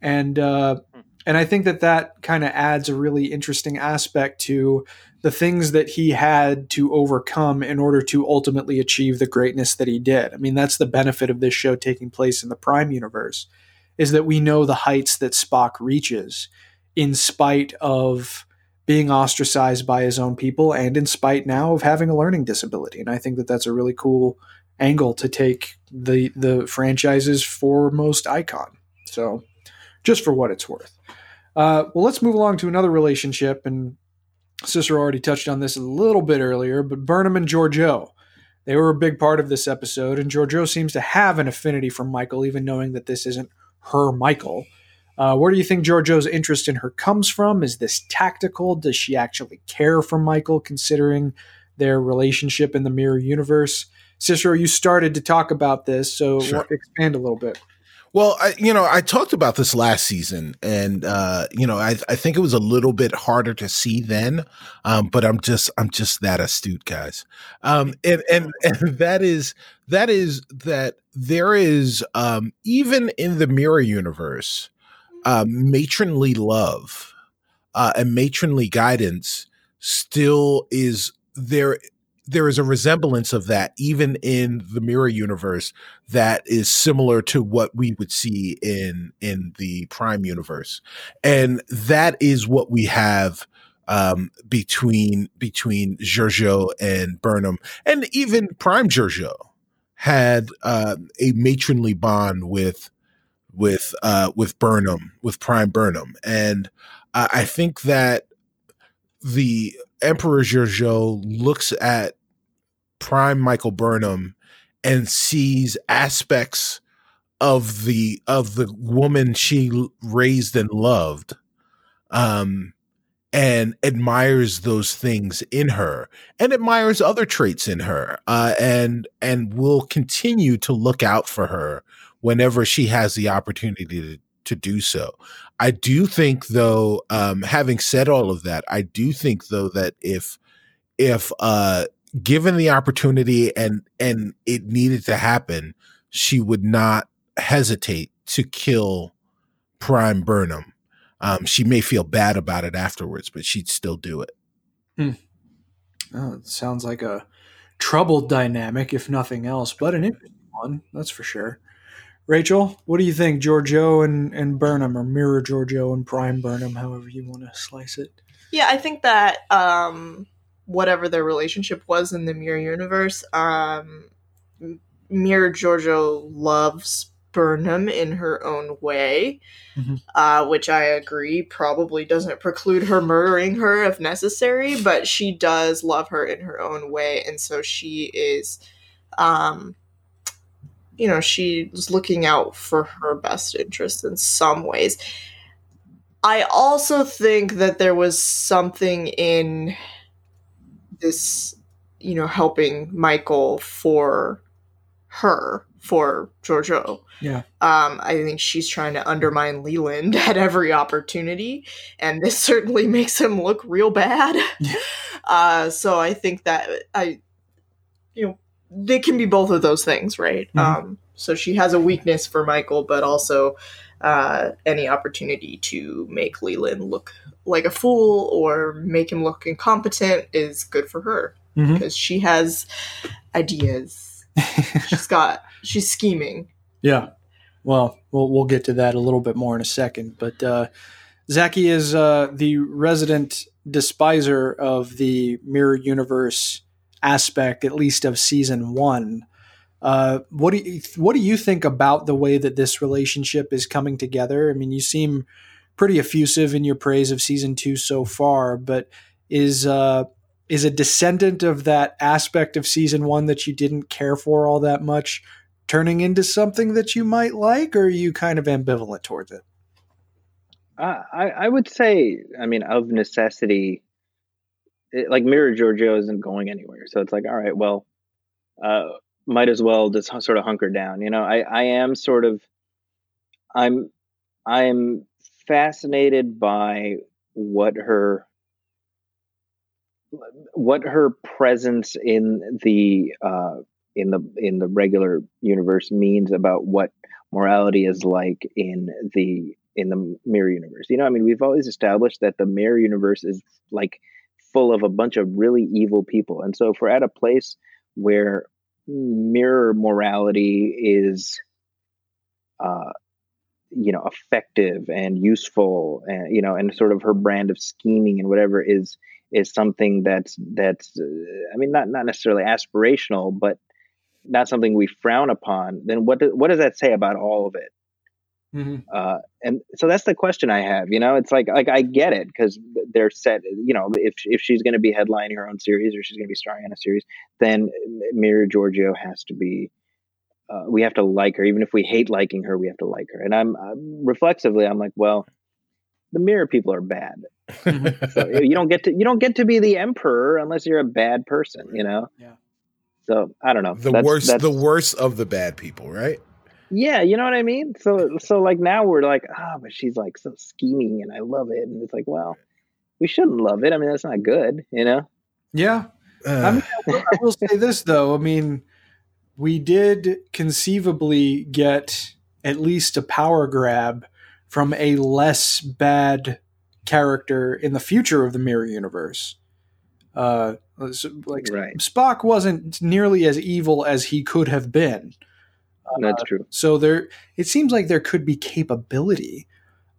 and uh, And I think that that kind of adds a really interesting aspect to the things that he had to overcome in order to ultimately achieve the greatness that he did. I mean, that's the benefit of this show taking place in the Prime universe is that we know the heights that Spock reaches in spite of being ostracized by his own people and in spite now of having a learning disability. And I think that that's a really cool angle to take the the franchise's foremost icon. So, just for what it's worth. Uh, well, let's move along to another relationship, and Cicero already touched on this a little bit earlier, but Burnham and Georgiou. They were a big part of this episode, and Georgiou seems to have an affinity for Michael, even knowing that this isn't her Michael. Uh, where do you think Georgiou's interest in her comes from? Is this tactical? Does she actually care for Michael, considering their relationship in the mirror universe? Cicero, you started to talk about this, so sure. expand a little bit. Well, I, you know, I talked about this last season, and uh, you know, I, I think it was a little bit harder to see then, um, but I'm just I'm just that astute, guys. Um, and and and that is that is that there is um, even in the mirror universe, uh, matronly love uh, and matronly guidance still is there there is a resemblance of that even in the mirror universe that is similar to what we would see in in the prime universe. And that is what we have um, between between Georgiou and Burnham. And even prime Georgiou had uh, a matronly bond with with uh, with Burnham with prime Burnham. And I think that the Emperor Georgiou looks at prime Michael Burnham and sees aspects of the of the woman she raised and loved um and admires those things in her and admires other traits in her uh and and will continue to look out for her whenever she has the opportunity to to do so. I do think though um having said all of that, I do think though that if if uh given the opportunity and and it needed to happen, she would not hesitate to kill Prime Burnham. Um, she may feel bad about it afterwards, but she'd still do it. Hmm. Oh, it sounds like a troubled dynamic, if nothing else, but an interesting one, that's for sure. Rachel, what do you think, Georgiou and, and Burnham, or Mirror Georgiou and Prime Burnham, however you want to slice it? Yeah, I think that um, whatever their relationship was in the mirror universe. Um, Mirror Georgiou loves Burnham in her own way, mm-hmm. uh, which I agree probably doesn't preclude her murdering her if necessary, but she does love her in her own way, and so she is, um, you know, she's looking out for her best interest in some ways. I also think that there was something in this, you know, helping Michael for her, for Georgiou. Yeah. Um, I think she's trying to undermine Leland at every opportunity, and this certainly makes him look real bad. Yeah. Uh, so I think that I, you know, they can be both of those things, right? Mm-hmm. Um, so she has a weakness for Michael, but also uh, any opportunity to make Leland look like a fool or make him look incompetent is good for her mm-hmm. because she has ideas. she's got she's scheming. Yeah. Well, we'll we'll get to that a little bit more in a second, but uh, Zaki is uh, the resident despiser of the mirror universe aspect, at least of season one. Uh, what do you what do you think about the way that this relationship is coming together? I mean, you seem pretty effusive in your praise of season two so far, but is uh, is a descendant of that aspect of season one that you didn't care for all that much turning into something that you might like, or are you kind of ambivalent towards it? Uh, I, I would say, I mean, of necessity, it, like Mirror Georgiou isn't going anywhere, so it's like, all right, well, uh, might as well just sort of hunker down. You know, I, I am sort of, I'm, I'm fascinated by what her what her presence in the uh, in the in the regular universe means about what morality is like in the in the mirror universe. You know, I mean, we've always established that the mirror universe is like full of a bunch of really evil people. And so if we're at a place where mirror morality is uh you know effective and useful and you know and sort of her brand of scheming and whatever is is something that's that's uh, i mean not not necessarily aspirational but not something we frown upon then what do, what does that say about all of it Mm-hmm. uh, and so that's the question I have. You know, it's like like I get it because they're set. You know, if if she's going to be headlining her own series or she's going to be starring in a series, then Mirror Georgiou has to be. Uh, we have to like her, even if we hate liking her. We have to like her. And I'm, I'm reflexively, I'm like, well, the mirror people are bad. So you don't get to you don't get to be the emperor unless you're a bad person. You know. Yeah. So I don't know. the That's- worst, that's- the worst of the bad people, right? Yeah, you know what I mean. So so like now we're like, ah, but she's like so scheming, and I love it. And it's like, well, we shouldn't love it. I mean, that's not good, you know. Yeah. I Uh, mean, I will, I will say this though. I mean, we did conceivably get at least a power grab from a less bad character in the future of the mirror universe. Uh, like Right. Spock wasn't nearly as evil as he could have been. That's true. So there, it seems like there could be capability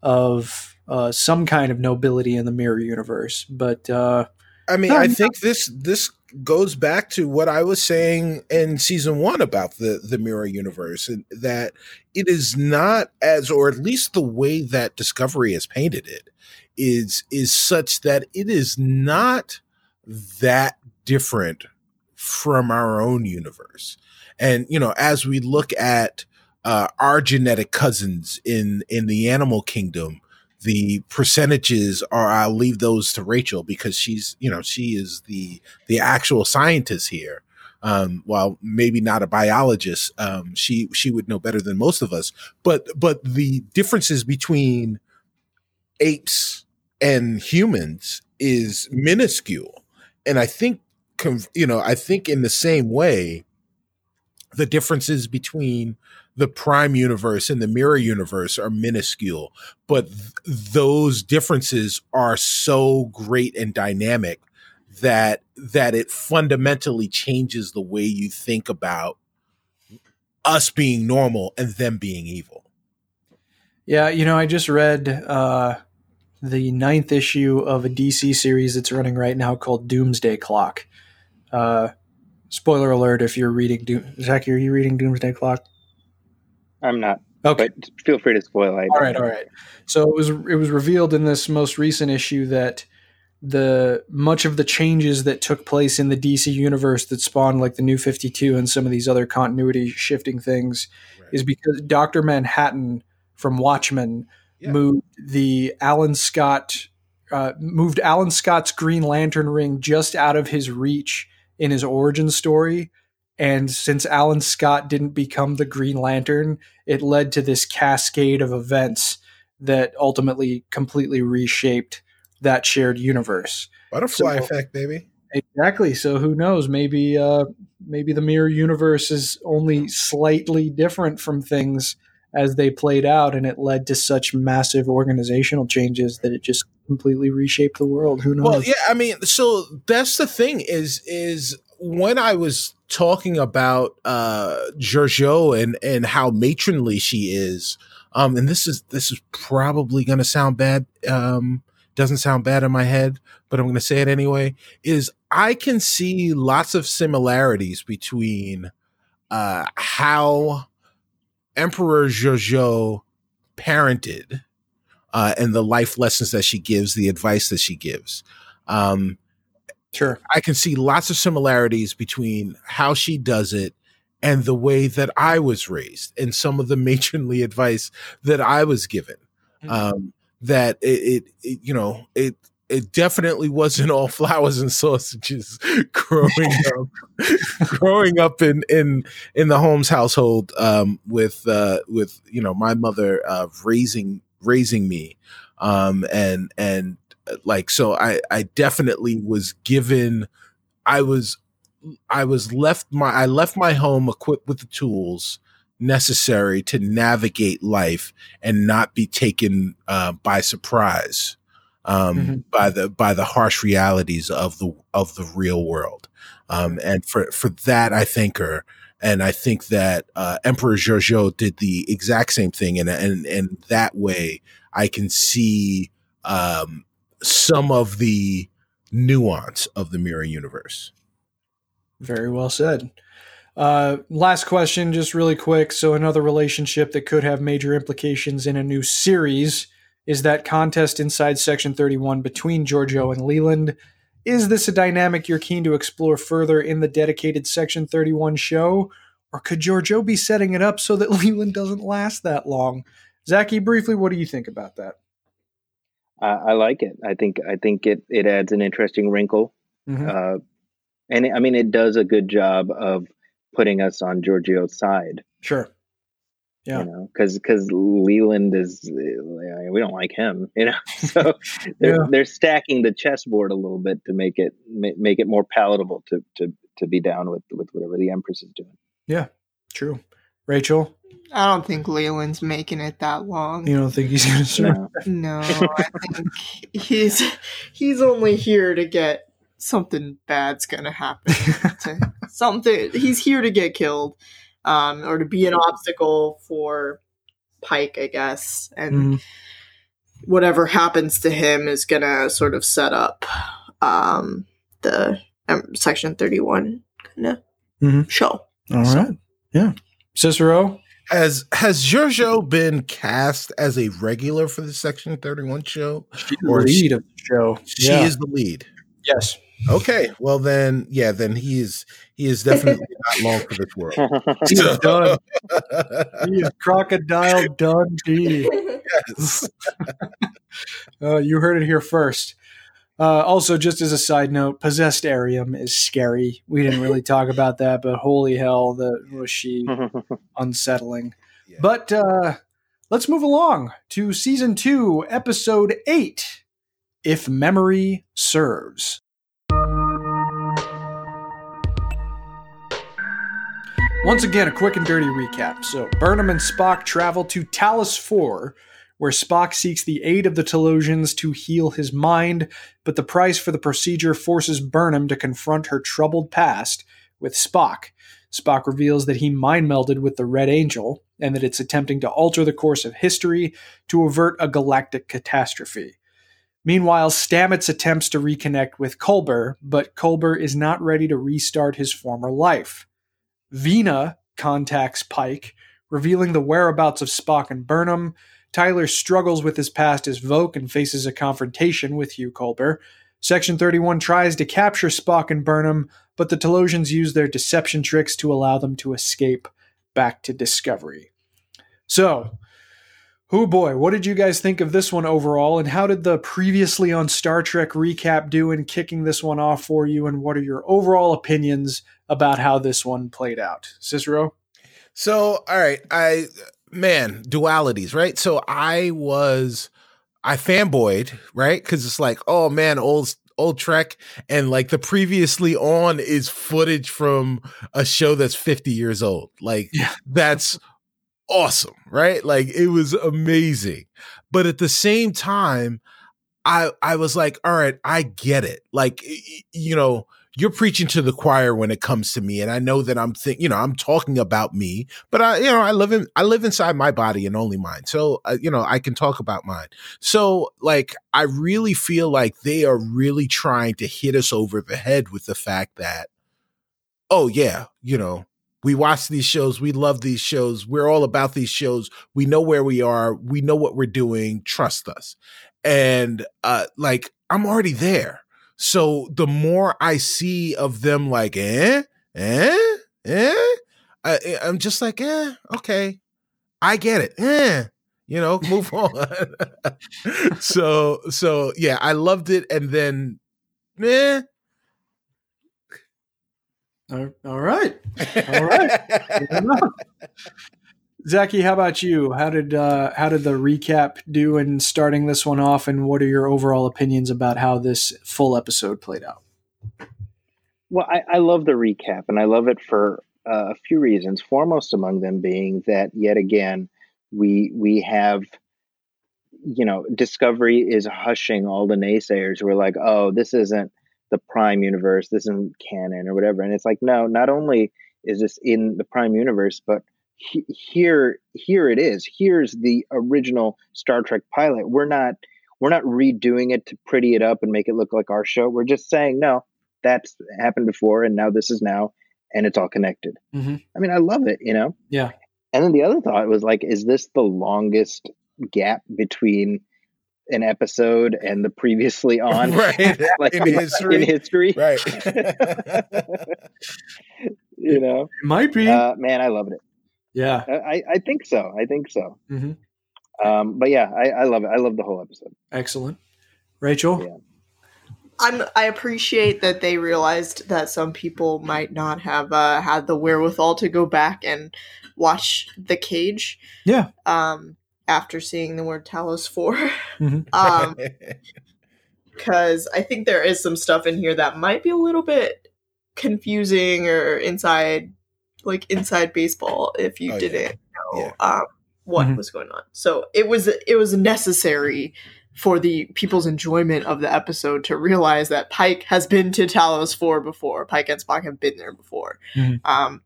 of uh, some kind of nobility in the mirror universe, but uh, I mean, No, I no. think this this goes back to what I was saying in season one about the the mirror universe, and that it is not as, or at least the way that Discovery has painted it is is such that it is not that different from our own universe. And you know, as we look at uh, our genetic cousins in in the animal kingdom, the percentages are I'll leave those to Rachel because she's you know she is the the actual scientist here. Um, while maybe not a biologist, um, she she would know better than most of us. But but the differences between apes and humans is minuscule, and I think you know I think in the same way, the differences between the prime universe and the mirror universe are minuscule but th- those differences are so great and dynamic that that it fundamentally changes the way you think about us being normal and them being evil Yeah, you know, I just read uh, the ninth issue of a DC series that's running right now called Doomsday Clock. Uh, spoiler alert if you're reading Doom. Zach, are you reading Doomsday Clock? I'm not, Okay. but feel free to spoil. I All right, all right. So it was it was revealed in this most recent issue that the much of the changes that took place in the DC universe that spawned like the New Fifty Two and some of these other continuity shifting things is because Doctor Manhattan from Watchmen Yeah. moved the Alan Scott uh, moved Alan Scott's Green Lantern ring just out of his reach in his origin story. And since Alan Scott didn't become the Green Lantern, it led to this cascade of events that ultimately completely reshaped that shared universe. butterfly So- effect baby Exactly. So who knows? Maybe uh, maybe the mirror universe is only slightly different from things as they played out, and it led to such massive organizational changes that it just completely reshaped the world. Who knows? Well, yeah, I mean, so that's the thing is is when I was talking about uh Georgiou and and how matronly she is, um, and this is this is probably gonna sound bad, um, doesn't sound bad in my head, but I'm gonna say it anyway, is I can see lots of similarities between uh how Emperor Georgiou parented uh, and the life lessons that she gives, the advice that she gives. Um, sure. I can see lots of similarities between how she does it and the way that I was raised and some of the matronly advice that I was given. Mhm. Um, that it, it, it, you know, it, it definitely wasn't all flowers and sausages growing up, growing up in, in, in the Holmes household, um, with, uh, with, you know, my mother, uh, raising, raising me. Um, and, and like, so I, I definitely was given, I was, I was left my, I left my home equipped with the tools necessary to navigate life and not be taken uh, by surprise um, Mhm. by the by the harsh realities of the of the real world. Um, and for for that, I thank her, and I think that uh, Emperor Georgiou did the exact same thing, and and and that way I can see um, some of the nuance of the mirror universe. Very well said. Uh, last question, just really quick. So, another relationship that could have major implications in a new series is that contest inside Section 31 between Georgiou and Leland. Is this a dynamic you're keen to explore further in the dedicated Section 31 show? Or could Georgiou be setting it up so that Leland doesn't last that long? Zaki, briefly, what do you think about that? I, I like it. I think I think it it adds an interesting wrinkle, Mhm. uh, and it, I mean it does a good job of putting us on Georgiou's side. Sure. Yeah. You know, because because Leland is uh, we don't like him. You know, so they're Yeah. they're stacking the chessboard a little bit to make it make it more palatable to to to be down with with whatever the Empress is doing. Yeah, true. Rachel, I don't think Leland's making it that long. you don't think he's going to serve? No. No, I think he's he's only here to get something bad's gonna happen. something he's here to get killed, um, or to be an obstacle for Pike, I guess. And Mhm. whatever happens to him is gonna sort of set up um, the um, Section Thirty One kind of Mhm. show. All So- right. Yeah. Cicero, Has has Georgiou been cast as a regular for the Section Thirty One show? She's Or the she- lead of the show. She Yeah. is the lead. yes. Okay, well then, yeah, then he is he is definitely not long for this world. He is done. He is crocodile Dundee. Yes. Uh, you heard it here first. Uh, also, just as a side note, possessed Airiam is scary. We didn't really talk about that, but holy hell, the was she unsettling. Yeah. But uh, let's move along to season two, episode eight. If memory serves. Once again, a quick and dirty recap. So, Burnham and Spock travel to Talos 4, where Spock seeks the aid of the Talosians to heal his mind, but the price for the procedure forces Burnham to confront her troubled past with Spock. Spock reveals that he mind melded with the Red Angel and that it's attempting to alter the course of history to avert a galactic catastrophe. Meanwhile, Stamets attempts to reconnect with Culber, but Culber is not ready to restart his former life. Vina contacts Pike, revealing the whereabouts of Spock and Burnham. Tyler struggles with his past as Voq and faces a confrontation with Hugh Culber. Section 31 tries to capture Spock and Burnham, but the Talosians use their deception tricks to allow them to escape back to Discovery. So, oh boy, what did you guys think of this one overall, and how did the previously on Star Trek recap do in kicking this one off for you, and what are your overall opinions about how this one played out? Cicero? So, all right, I man, dualities, right? So I was I fanboyed, right? Cuz it's like, oh man, old old Trek and like the previously on is footage from a show that's 50 years old. Like Yeah. that's awesome, right? Like it was amazing. But at the same time, I I was like, all right, I get it. Like you know, you're preaching to the choir when it comes to me and I know that I'm think, you know, I'm talking about me, but I you know, I live in I live inside my body and only mine. So, uh, you know, I can talk about mine. So, like I really feel like they are really trying to hit us over the head with the fact that oh yeah, you know, we watch these shows, we love these shows, we're all about these shows. We know where we are, we know what we're doing, trust us. And uh like I'm already there. So the more I see of them like eh, eh, eh, I, I'm just like, eh, okay. I get it. Eh, you know, move on. so so yeah, I loved it and then eh. All right. All right. Zaki, how about you? How did uh, how did the recap do in starting this one off, and what are your overall opinions about how this full episode played out? Well, I, I love the recap, and I love it for uh, a few reasons. Foremost among them being that yet again we we have you know Discovery is hushing all the naysayers who are like, oh, this isn't the Prime universe, this isn't canon or whatever. And it's like, no, not only is this in the Prime universe, but he, here here it is. Here's the original Star Trek pilot. We're not we're not redoing it to pretty it up and make it look like our show. We're just saying no, that's happened before, and now this is now, and it's all connected. Mm-hmm. I mean, I love it, you know. Yeah. And then the other thought was like, is this the longest gap between an episode and the previously on right like in history. in history right you know It might be. uh, man i loved it yeah. I, I think so i think so hmm um, but yeah I, I love it i love the whole episode Excellent. Rachel? Yeah. I'm I appreciate that they realized that some people might not have uh, had the wherewithal to go back and watch The Cage. Yeah. Um, after seeing the word Talos Four, Mhm. um, because I think there is some stuff in here that might be a little bit confusing or inside, like inside baseball, if you Oh, didn't know Yeah. um, what Mhm. was going on. So it was it was necessary for the people's enjoyment of the episode to realize that Pike has been to Talos Four before. Pike and Spock have been there before. Mhm. Um,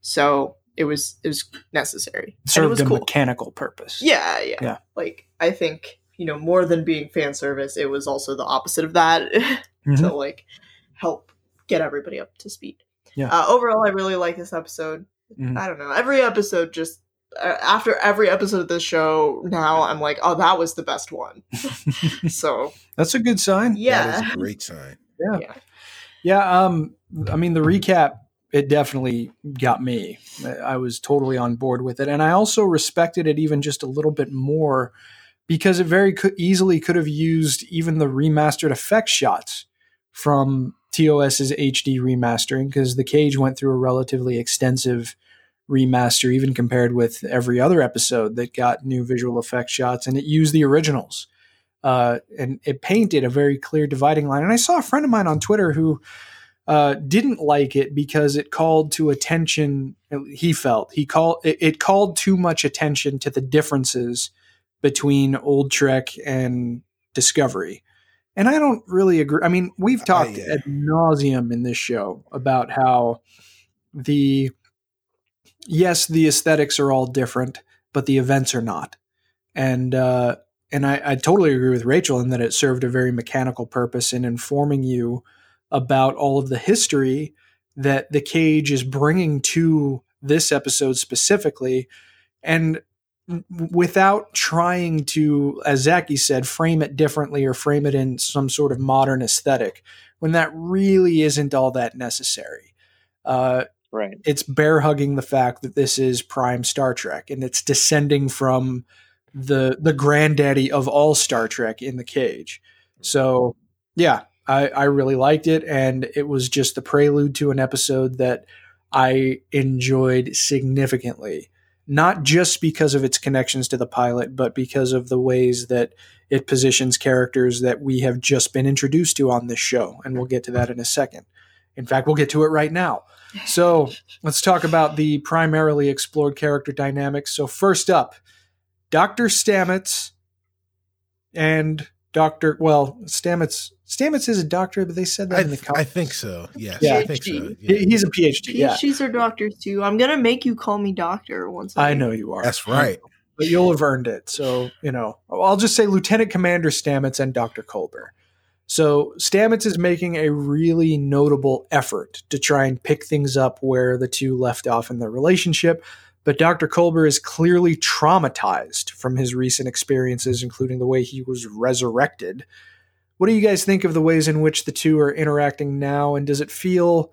so it was it was necessary. And it Served was a cool. mechanical purpose. Yeah, yeah, Yeah. Like I think you know more than being fan service, it was also the opposite of that Mhm. to like help get everybody up to speed. Yeah. Uh, overall, I really like this episode. Mhm. I don't know. Every episode just. Uh, after every episode of this show, now I'm like, oh, that was the best one. so That's a good sign. yeah, is a great sign Yeah. Yeah, um, I mean the recap it definitely got me. I was totally on board with it, and I also respected it even just a little bit more because it very co- easily could have used even the remastered effect shots from TOS's HD remastering because the Cage went through a relatively extensive remaster, even compared with every other episode that got new visual effect shots, and it used the originals. Uh, and it painted a very clear dividing line. And I saw a friend of mine on Twitter who uh, didn't like it because it called to attention. He felt he called it, it called too much attention to the differences between old Trek and Discovery. And I don't really agree. I mean, we've talked yeah. ad nauseum in this show about how the yes, the aesthetics are all different, but the events are not. And uh, and I, I totally agree with Rachel in that it served a very mechanical purpose in informing you about all of the history that the cage is bringing to this episode specifically, and without trying to, as Zaki said, frame it differently or frame it in some sort of modern aesthetic, when that really isn't all that necessary. Uh, right it's bear hugging the fact that this is prime Star Trek and it's descending from the the granddaddy of all Star Trek in the cage. So yeah, I, I really liked it and it was just the prelude to an episode that I enjoyed significantly. Not just because of its connections to the pilot, but because of the ways that it positions characters that we have just been introduced to on this show. And we'll get to that in a second. In fact, we'll get to it right now. So let's talk about the primarily explored character dynamics. So first up, Dr. Stamets and Dr. Well, Stamets Stamets is a doctor, but they said that I, in the th- I think so yes Yeah. i think so yeah. He's a PhD. Yeah, PhDs are doctors too. I'm gonna make you call me doctor once. I know you are. that's right but you'll have earned it. So, you know, I'll just say Lieutenant Commander Stamets and Dr. Culber. So, Stamets is making a really notable effort to try and pick things up where the two left off in their relationship. But Dr. Culber is clearly traumatized from his recent experiences, including the way he was resurrected. What do you guys think of the ways in which the two are interacting now? And does it feel,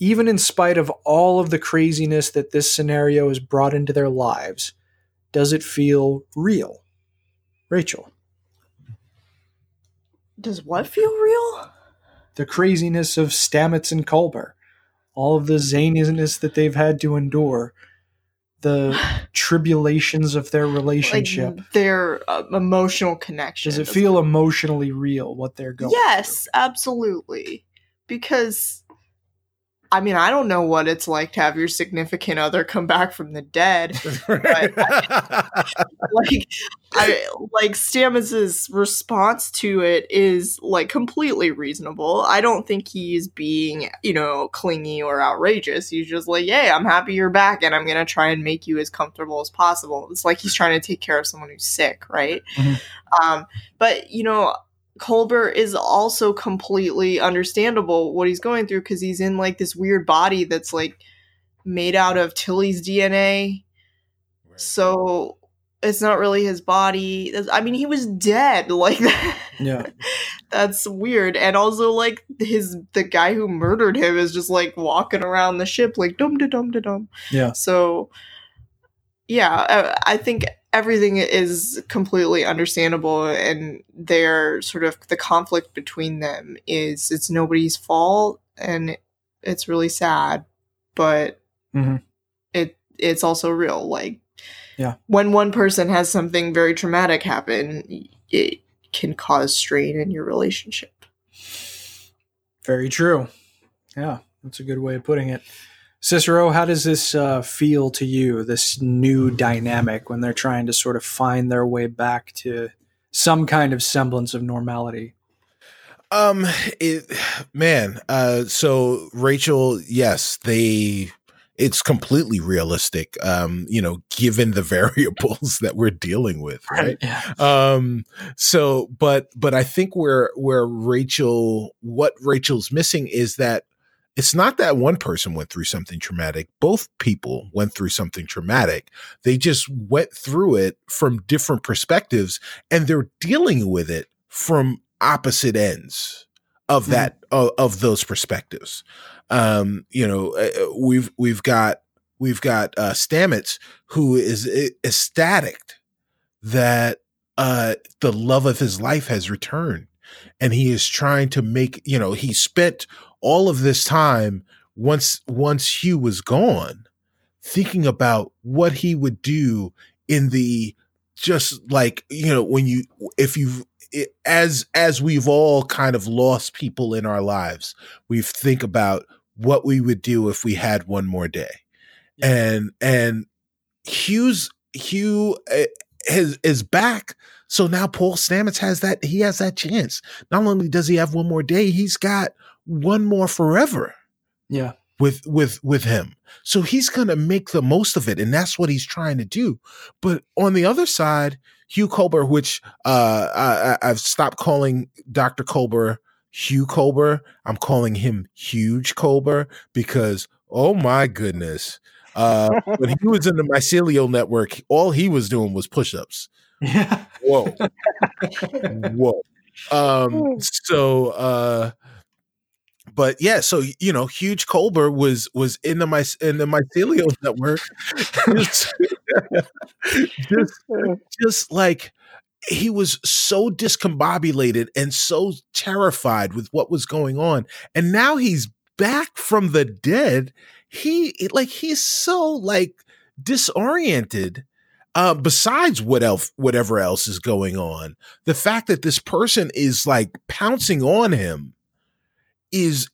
even in spite of all of the craziness that this scenario has brought into their lives, does it feel real? Rachel, Does what feel real? the craziness of Stamets and Culber, all of the zaniness that they've had to endure, the tribulations of their relationship. Like their uh, emotional connection. Does it feel emotionally real what they're going Yes, absolutely. Because I mean, I don't know what it's like to have your significant other come back from the dead. like, I like Stamets's response to it is like completely reasonable. I don't think he's being, you know, clingy or outrageous. He's just like, "Hey, I'm happy you're back, and I'm gonna try and make you as comfortable as possible." It's like he's trying to take care of someone who's sick, right? Mm-hmm. Um, but you know, Culber is also completely understandable what he's going through because he's in like this weird body that's like made out of Tilly's DNA. Right. So it's not really his body. I mean, he was dead. Like that. Yeah. That's weird. And also like his the guy who murdered him is just like walking around the ship like dum da dum da dum. Yeah. So yeah, I think everything is completely understandable and their sort of the conflict between them is it's nobody's fault and it's really sad but mm-hmm. it it's also real like yeah. when one person has something very traumatic happen it can cause strain in your relationship. Very true. Yeah that's a good way of putting it Cicero, how does this uh, feel to you, this new dynamic when they're trying to sort of find their way back to some kind of semblance of normality? Um, it, man, uh, so Rachel, yes, they, it's completely realistic, um, you know, given the variables that we're dealing with, right? Yeah. Um, so, but, but I think where, where Rachel, what Rachel's missing is that it's not that one person went through something traumatic. Both people went through something traumatic. They just went through it from different perspectives and they're dealing with it from opposite ends of mm-hmm. that of, of, those perspectives. Um, you know, uh, uh, we've we've got we've got uh, Stamets who is ecstatic that uh, the love of his life has returned, and he is trying to make you know he spent all of this time once once Hugh was gone, thinking about what he would do in the just like you know when you if you as as we've all kind of lost people in our lives we think about what we would do if we had one more day. Yeah. and and hugh's hugh is eh, is back. So now paul stamets has that he has that chance. Not only does he have one more day he's got one more forever. Yeah. With with with him. So he's to make the most of it and that's what he's trying to do. But on the other side, Hugh Culber, which uh, I, have stopped calling Dr. Culber Hugh Culber. I'm calling him Huge Culber because, oh my goodness, uh, when he was in the mycelial network, all he was doing was push ups. Yeah. Whoa. Whoa. Um, so, uh, but yeah, so you know, huge Culber was was in the my in the mycelial network, just, just just like he was so discombobulated and so terrified with what was going on, and now he's back from the dead. He like he's so like disoriented. Uh, besides what else, whatever else is going on, the fact that this person is like pouncing on him is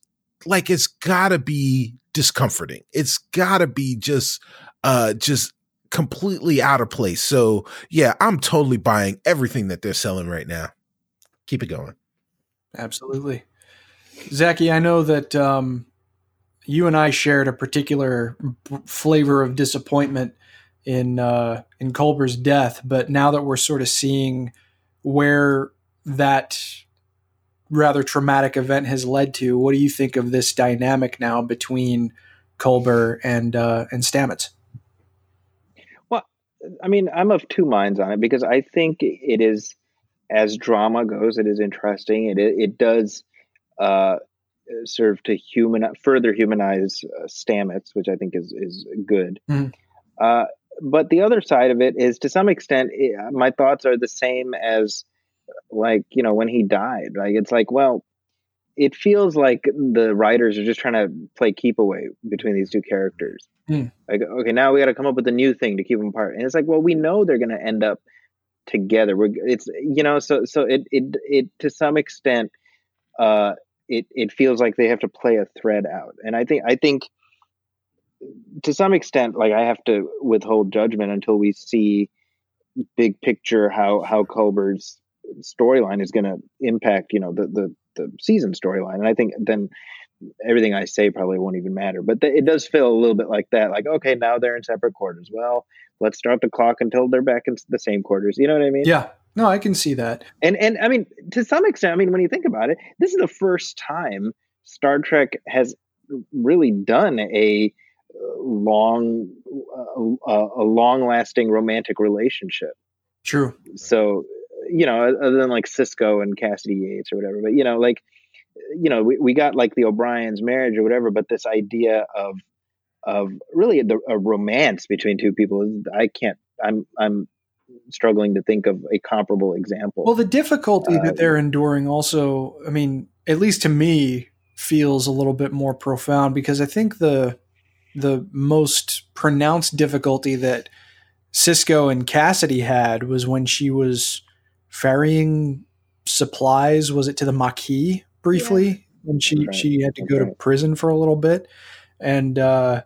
like it's gotta be discomforting. It's gotta be just uh just completely out of place. So yeah, I'm totally buying everything that they're selling right now. Keep it going. Absolutely. Zaki, I know that um, you and I shared a particular b- flavor of disappointment in uh, in Culber's death, but now that we're sort of seeing where that rather traumatic event has led to. What do you think of this dynamic now between Culber and uh, and Stamets? Well, I mean, I'm of two minds on it because I think it is, as drama goes, it is interesting. It it does uh, serve to human further humanize uh, Stamets, which I think is is good. Mm-hmm. Uh, but the other side of it is, to some extent, it, my thoughts are the same as like you know when he died like it's like well it feels like the writers are just trying to play keep away between these two characters. Mm. like okay now we got to come up with a new thing to keep them apart. And it's like well we know they're going to end up together. We're it's you know so so it it it to some extent uh it it feels like they have to play a thread out, and I think I think to some extent, like I have to withhold judgment until we see big picture how how Culber's storyline is going to impact you know the the the season storyline, and I think then everything I say probably won't even matter. But th- it does feel a little bit like that. Like, okay, now they're in separate quarters. Well, let's start the clock until they're back in the same quarters. You know what I mean? Yeah. No, I can see that. And and I mean, to some extent, I mean, when you think about it, this is the first time Star Trek has really done a uh, long, uh, a long lasting romantic relationship. True. So, you know, other than like Sisko and Cassidy Yates or whatever, but you know, like, you know, we, we got like the O'Brien's marriage or whatever, but this idea of of really the, a romance between two people, I can't. I'm I'm struggling to think of a comparable example. Well, the difficulty uh, that they're enduring also, I mean, at least to me, feels a little bit more profound because I think the the most pronounced difficulty that Sisko and Cassidy had was when she was ferrying supplies. Was it to the Maquis briefly? Yeah. When she right. she had to go to prison for a little bit, and uh,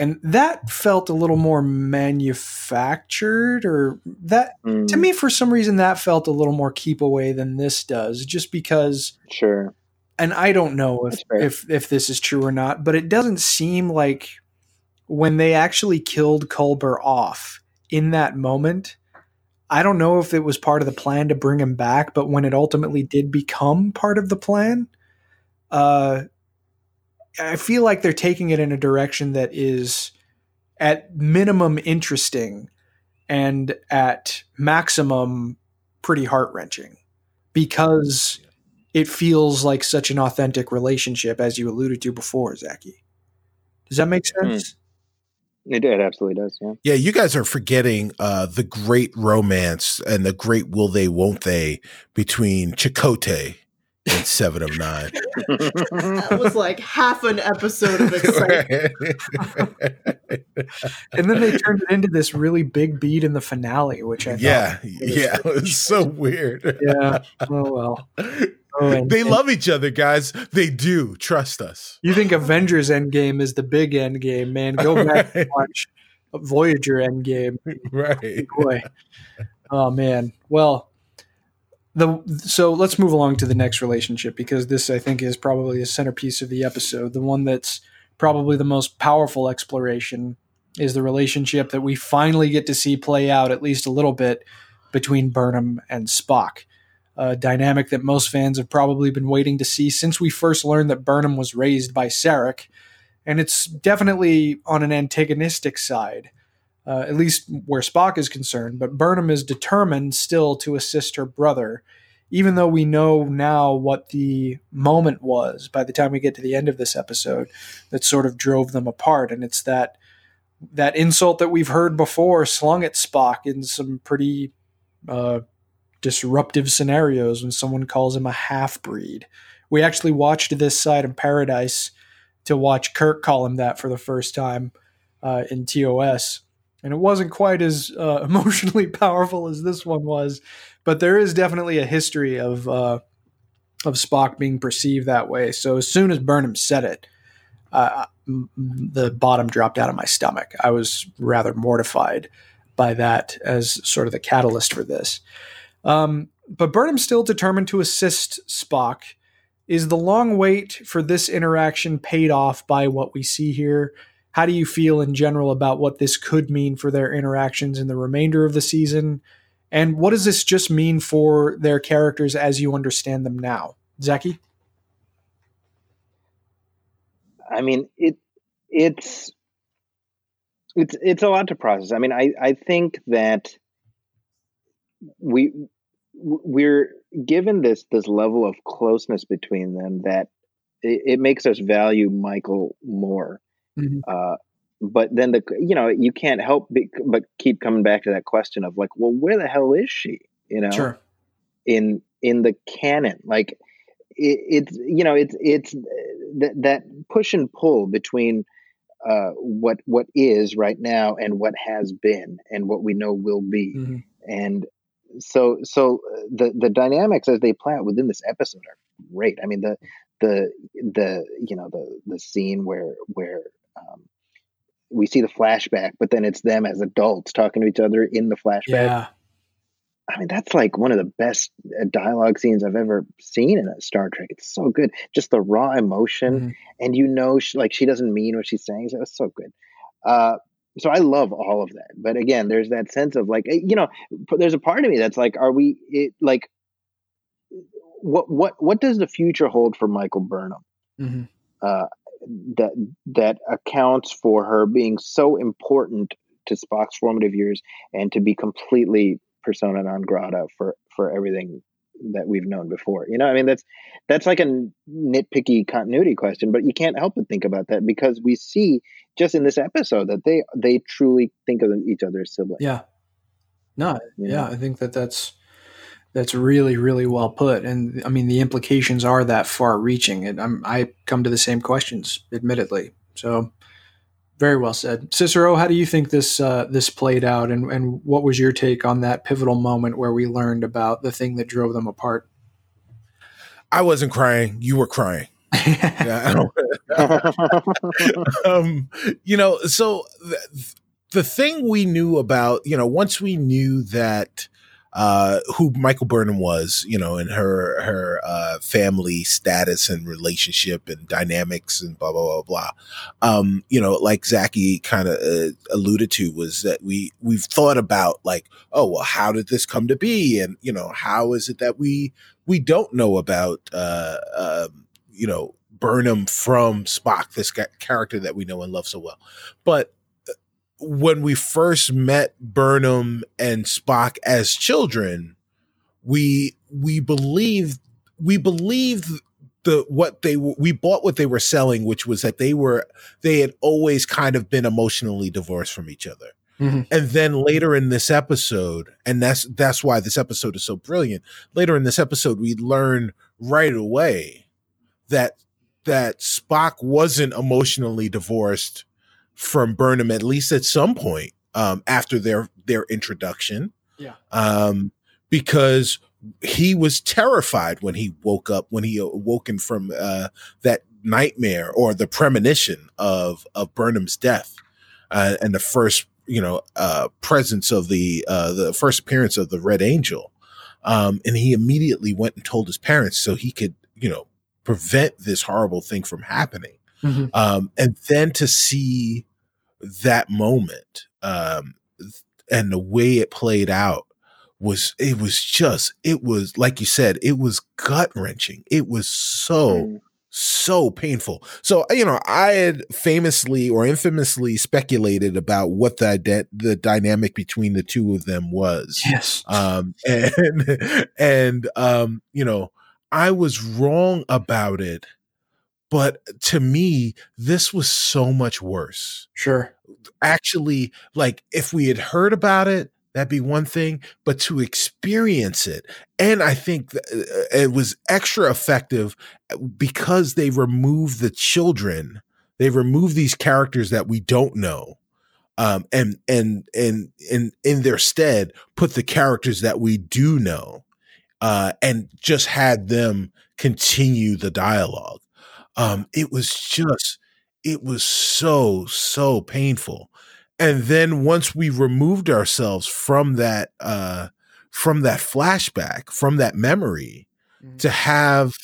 and that felt a little more manufactured or that mm. to me for some reason that felt a little more keep away than this does just because sure and i don't know if if if this is true or not but it doesn't seem like when they actually killed culber off in that moment i don't know if it was part of the plan to bring him back but when it ultimately did become part of the plan uh I feel like they're taking it in a direction that is at minimum interesting and at maximum pretty heart wrenching because it feels like such an authentic relationship, as you alluded to before, Zaki. Does that make hmm. sense? It, it absolutely does. Yeah. Yeah. You guys are forgetting uh, the great romance and the great will they, won't they between Chakotay and Seven of Nine. that was like half an episode of excitement. and then they turned it into this really big beat in the finale, which I yeah, yeah, it was so weird. yeah. Oh well. Oh, and, they and, love each other, guys. They do. Trust us. You think Avengers Endgame is the big end game, man? Go back right. and watch Voyager Endgame. Right. Boy. Oh man. Well, the so let's move along to the next relationship because this I think is probably the centerpiece of the episode. The one that's probably the most powerful exploration is the relationship that we finally get to see play out at least a little bit between Burnham and Spock. A dynamic that most fans have probably been waiting to see since we first learned that Burnham was raised by Sarek, and it's definitely on an antagonistic side uh, at least where Spock is concerned. But Burnham is determined still to assist her brother, even though we know now what the moment was by the time we get to the end of this episode that sort of drove them apart. And it's that that insult that we've heard before slung at Spock in some pretty uh, disruptive scenarios when someone calls him a half breed. We actually watched this side of Paradise to watch Kirk call him that for the first time uh, in TOS and it wasn't quite as uh, emotionally powerful as this one was, but there is definitely a history of uh, of Spock being perceived that way. So as soon as Burnham said it, the bottom dropped out of my stomach. I was rather mortified by that as sort of the catalyst for this. Um, but Burnham's still determined to assist Spock. Is the long wait for this interaction paid off by what we see here? How do you feel in general about what this could mean for their interactions in the remainder of the season? And what does this just mean for their characters as you understand them now? Zaki? I mean, it it's it's it's a lot to process. I mean, I I think that we we're given this this level of closeness between them that it, it makes us value Michael more. Mm-hmm. Uh, but then the you know you can't help be, but keep coming back to that question of like, well, where the hell is she? You know, sure. in in the canon, like it, it's you know it's it's that that push and pull between uh, what what is right now and what has been and what we know will be, mm-hmm. and so so uh, the the dynamics as they play out within this episode are great. I mean the the the you know the the scene where where um, we see the flashback, but then it's them as adults talking to each other in the flashback. Yeah. I mean, that's like one of the best uh, dialogue scenes I've ever seen in a Star Trek. It's so good, just the raw emotion, Mhm. and you know, she, like she doesn't mean what she's saying. So it's so good. Uh, so I love all of that. But again, there's that sense of like, eh, you know, there's a part of me that's like, are we it, like, what what what does the future hold for Michael Burnham? Mhm. uh, that that accounts for her being so important to Spock's formative years and to be completely persona non grata for for everything that we've known before. You know, I mean that's that's like a nitpicky continuity question, but you can't help but think about that because we see just in this episode that they they truly think of each other as siblings. Yeah. No, you yeah, know? I think that that's that's really really well put, and I mean the implications are that far reaching. And I'm, I come to the same questions, admittedly. So very well said, Cicero. How do you think this uh, this played out, and and what was your take on that pivotal moment where we learned about the thing that drove them apart? I wasn't crying. You were crying. Yeah, um, you know, so the, the thing we knew about, you know, once we knew that uh, who Michael Burnham was, you know, and her her uh, family status and relationship and dynamics and blah blah blah blah. Um, you know, like Zaki kind of uh, alluded to, was that we we've thought about like, oh well, how did this come to be, and you know, how is it that we we don't know about, uh, um, you know, Burnham from Spock, this character that we know and love so well, but uh, when we first met Burnham and Spock as children, we we believed we believed the what they we bought what they were selling, which was that they were they had always kind of been emotionally divorced from each other. Mhm. And then later in this episode, and that's that's why this episode is so brilliant. Later in this episode, we learn right away that that Spock wasn't emotionally divorced from Burnham, at least at some point um, after their their introduction. Yeah. Um, because he was terrified when he woke up when he awoken from uh, that nightmare or the premonition of of Burnham's death uh, and the first you know uh, presence of the uh, the first appearance of the Red Angel. Um, and he immediately went and told his parents so he could you know prevent this horrible thing from happening. Mhm. Um, and then to see that moment um, and the way it played out was it was just it was like you said it was gut wrenching. It was so Mm. so painful. So you know, I had famously or infamously speculated about what the ide- the dynamic between the two of them was Yes. um and and um you know i was wrong about it but to me this was so much worse sure. actually like if we had heard about it that'd be one thing but to experience it and i think uh, it was extra effective because they removed the children they removed these characters that we don't know um, and and and and in their stead put the characters that we do know uh, and just had them continue the dialogue um, it was just it was so so painful and then once we removed ourselves from that uh, from that flashback from that memory Mhm. to have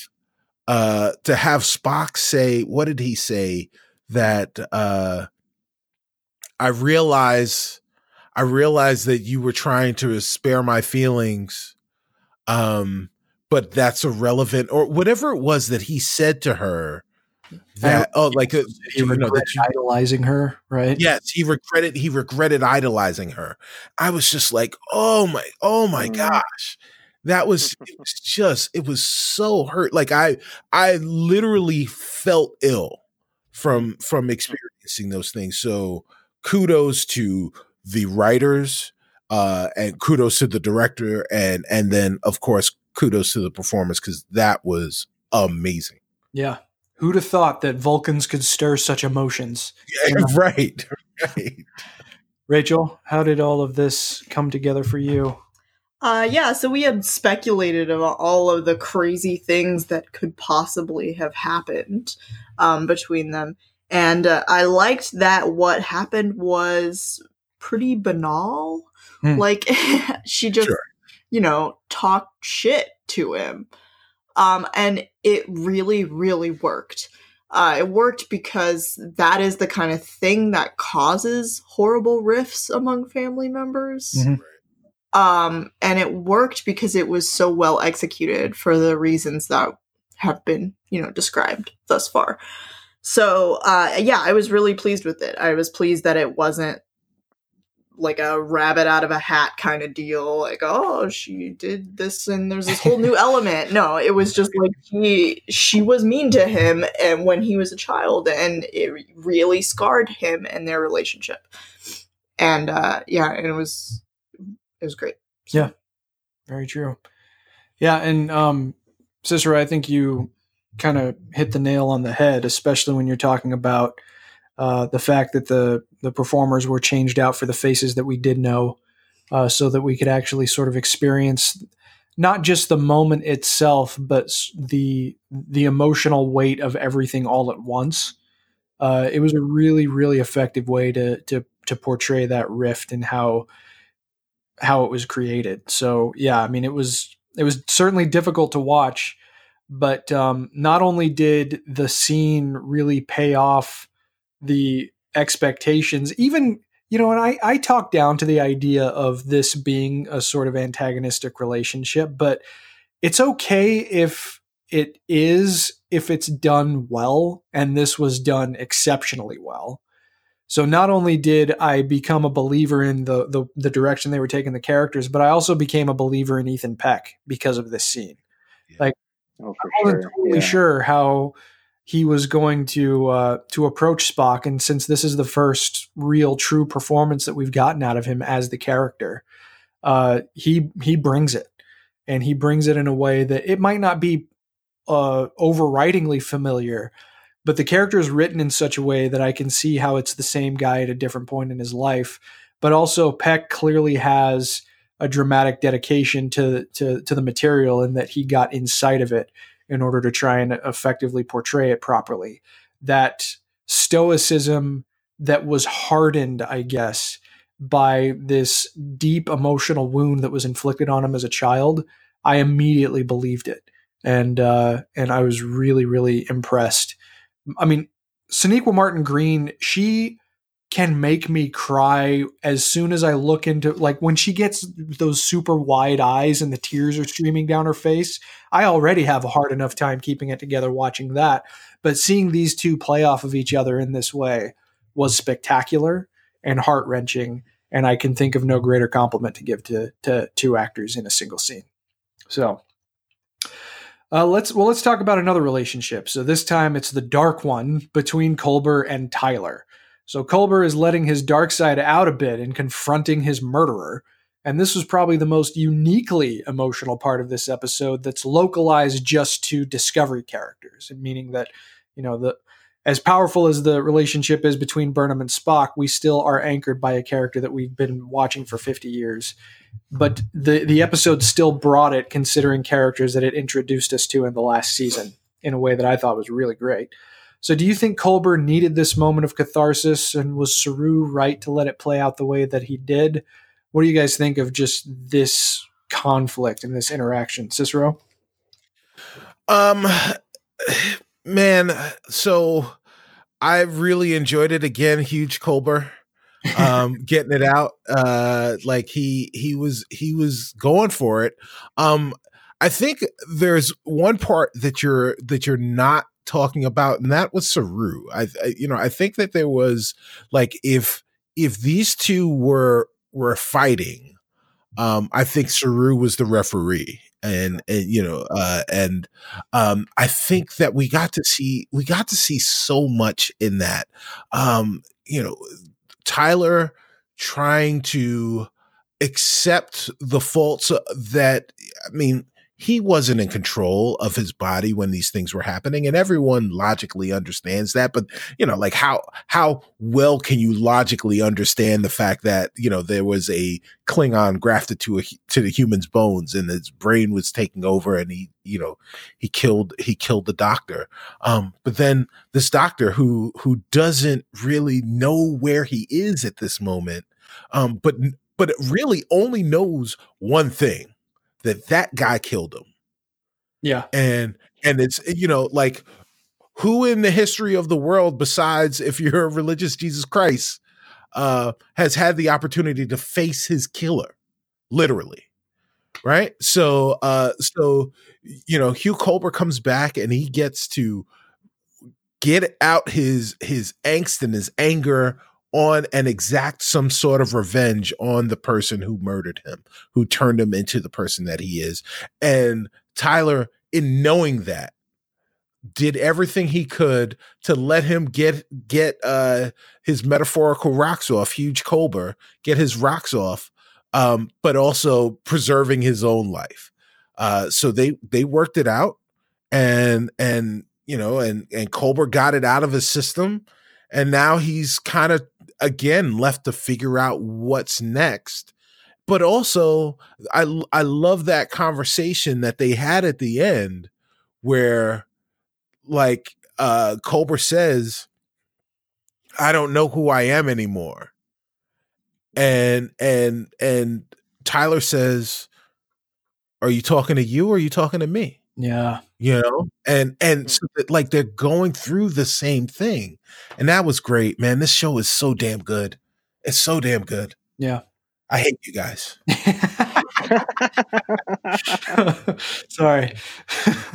uh to have Spock say what did he say that uh I realize I realize that you were trying to spare my feelings um but that's irrelevant or whatever it was that he said to her that oh like uh, He that regretted you- idolizing her, right? Yes, he regretted he regretted idolizing her. I was just like, "Oh my oh my Mm. gosh." That was it was just it was so hurt. Like I I literally felt ill from from experiencing those things. So kudos to the writers uh and kudos to the director and and then of course kudos to the performance cuz that was amazing. Yeah. Who'd have thought that Vulcans could stir such emotions? Yeah, right. Right. Rachel, how did all of this come together for you? Uh, yeah, so we had speculated about all of the crazy things that could possibly have happened um, between them. And uh, I liked that what happened was pretty banal. Hmm. Like, she just, Sure. you know, talked shit to him. Um, and it really, really worked. Uh, it worked because that is the kind of thing that causes horrible rifts among family members. Mhm. Um, and it worked because it was so well executed for the reasons that have been, you know, described thus far. So, uh, yeah, I was really pleased with it. I was pleased that it wasn't like a rabbit out of a hat kind of deal like oh she did this and there's this whole new element no it was just like he she was mean to him and when he was a child and it really scarred him and their relationship and uh yeah and it was it was great Yeah. Very true. Yeah, and um Cicero, I think you kind of hit the nail on the head, especially when you're talking about uh, the fact that the the performers were changed out for the faces that we did know, uh, so that we could actually sort of experience not just the moment itself, but the the emotional weight of everything all at once. Uh, it was a really, really effective way to to to portray that rift and how how it was created. So yeah, I mean it was it was certainly difficult to watch, but um, not only did the scene really pay off the expectations, even you know, and I I talk down to the idea of this being a sort of antagonistic relationship, but it's okay if it is if it's done well, and this was done exceptionally well. So not only did I become a believer in the, the the direction they were taking the characters, but I also became a believer in Ethan Peck because of this scene. Oh, I wasn't sure. totally yeah. sure how he was going to uh, to approach Spock, and since this is the first real true performance that we've gotten out of him as the character, uh, he he brings it, and he brings it in a way that it might not be uh, overridingly familiar, but the character is written in such a way that I can see how it's the same guy at a different point in his life. But also, Peck clearly has a dramatic dedication to to to the material, and that he got inside of it in order to try and effectively portray it properly. That stoicism that was hardened, I guess, by this deep emotional wound that was inflicted on him as a child, I immediately believed it, and uh, and I was really really impressed. I mean, Sonequa Martin Green, she can make me cry as soon as I look into like when she gets those super wide eyes and the tears are streaming down her face. I already have a hard enough time keeping it together watching that, but seeing these two play off of each other in this way was spectacular and heart wrenching. And I can think of no greater compliment to give to to two actors in a single scene. So uh, let's well let's talk about another relationship. So this time it's the dark one between Culber and Tyler. So Culber is letting his dark side out a bit and confronting his murderer. And this was probably the most uniquely emotional part of this episode that's localized just to Discovery characters, meaning that, you know, the as powerful as the relationship is between Burnham and Spock, we still are anchored by a character that we've been watching for 50 years. But the the episode still brought it considering characters that it introduced us to in the last season in a way that I thought was really great. So, do you think Culber needed this moment of catharsis, and was Saru right to let it play out the way that he did? What do you guys think of just this conflict and this interaction, Cicero? Um, man, so I really enjoyed it again. Huge Culber, um, getting it out. Uh, like he he was he was going for it. Um, I think there's one part that you're that you're not talking about, and that was Saru. I, I you know I think that there was like if if these two were were fighting, um, I think Saru was the referee, and and you know, uh, and um, I think that we got to see we got to see so much in that. Um, you know, Tyler trying to accept the faults that I mean he wasn't in control of his body when these things were happening and everyone logically understands that but you know like how how well can you logically understand the fact that you know there was a klingon grafted to a to the human's bones and his brain was taking over and he you know he killed he killed the doctor. Um but then this doctor who who doesn't really know where he is at this moment um but but really only knows one thing that that guy killed him. Yeah. And and it's you know like who in the history of the world besides if you're a religious Jesus Christ uh has had the opportunity to face his killer literally. Right? So uh so you know Hugh Culber comes back and he gets to get out his his angst and his anger on and exact some sort of revenge on the person who murdered him, who turned him into the person that he is. And Tyler, in knowing that, did everything he could to let him get get uh his metaphorical rocks off, huge Culber, get his rocks off, um, but also preserving his own life. Uh, so they they worked it out, and and you know, and and Culber got it out of his system, and now he's kind of again left to figure out what's next. But also i i love that conversation that they had at the end where like uh Culber says I don't know who I am anymore. And and and Tyler says are you talking to you or are you talking to me? Yeah you know and and hmm. so that, like they're going through the same thing and that was great man this show is so damn good it's so damn good. Yeah. I hate you guys. Sorry.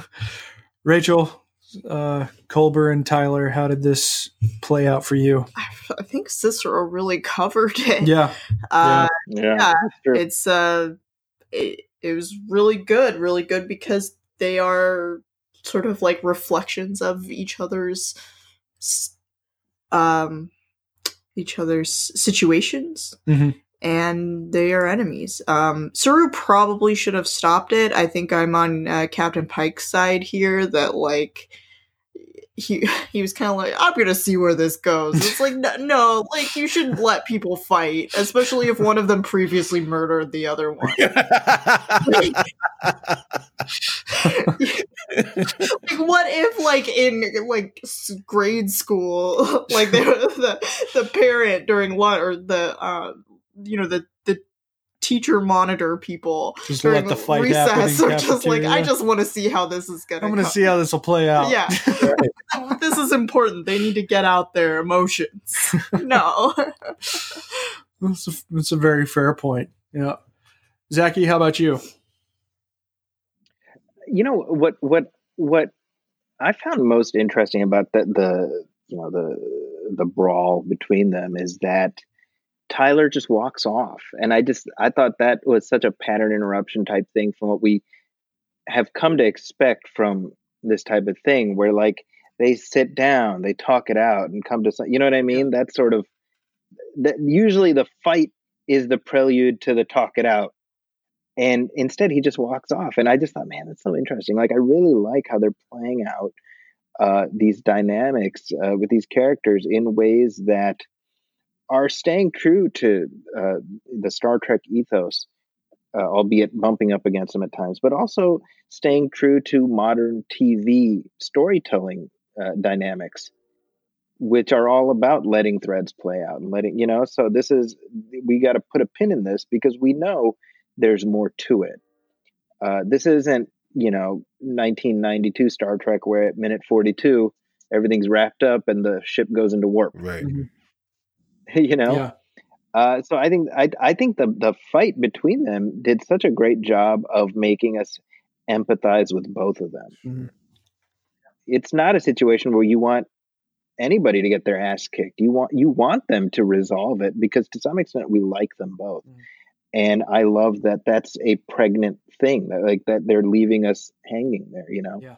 Rachel uh culber and tyler how did this play out for you? I think cicero really covered it. Yeah. Uh, yeah, yeah. yeah. it's uh it, it was really good really good because they are sort of like reflections of each other's um each other's situations mm-hmm. and they are enemies um Saru probably should have stopped it i think i'm on uh, captain pike's side here that like he he was kind of like, I'm gonna see where this goes. It's like no, no, like you shouldn't let people fight, especially if one of them previously murdered the other one. like, what if, like in like grade school, like the the parent during lunch or the uh, you know the the teacher monitor people just let the fight recess or just like I just want to see how this is gonna. I'm gonna come. see how this will play out. Yeah, this is important. They need to get out their emotions. no, that's a, that's a very fair point. Yeah, Zaki, how about you? You know what what what I found most interesting about the the you know the the brawl between them is that Tyler just walks off. And I just I thought that was such a pattern interruption type thing from what we have come to expect from this type of thing where like they sit down, they talk it out and come to some you know what I mean? That's sort of that usually the fight is the prelude to the talk it out. And instead he just walks off. And I just thought, man, that's so interesting. Like I really like how they're playing out uh, these dynamics uh, with these characters in ways that are staying true to uh, the Star Trek ethos, uh, albeit bumping up against them at times, but also staying true to modern TV storytelling uh, dynamics, which are all about letting threads play out and letting, you know, so this is, we got to put a pin in this because we know there's more to it. Uh, this isn't, you know, 1992 Star Trek where at minute 42, everything's wrapped up and the ship goes into warp. Right. Mm-hmm. you know. Yeah. Uh, so I think I I think the the fight between them did such a great job of making us empathize with both of them. Mm-hmm. It's not a situation where you want anybody to get their ass kicked. You want you want them to resolve it because to some extent we like them both. Mm-hmm. And I love that that's a pregnant thing that like that they're leaving us hanging there, you know. Yeah.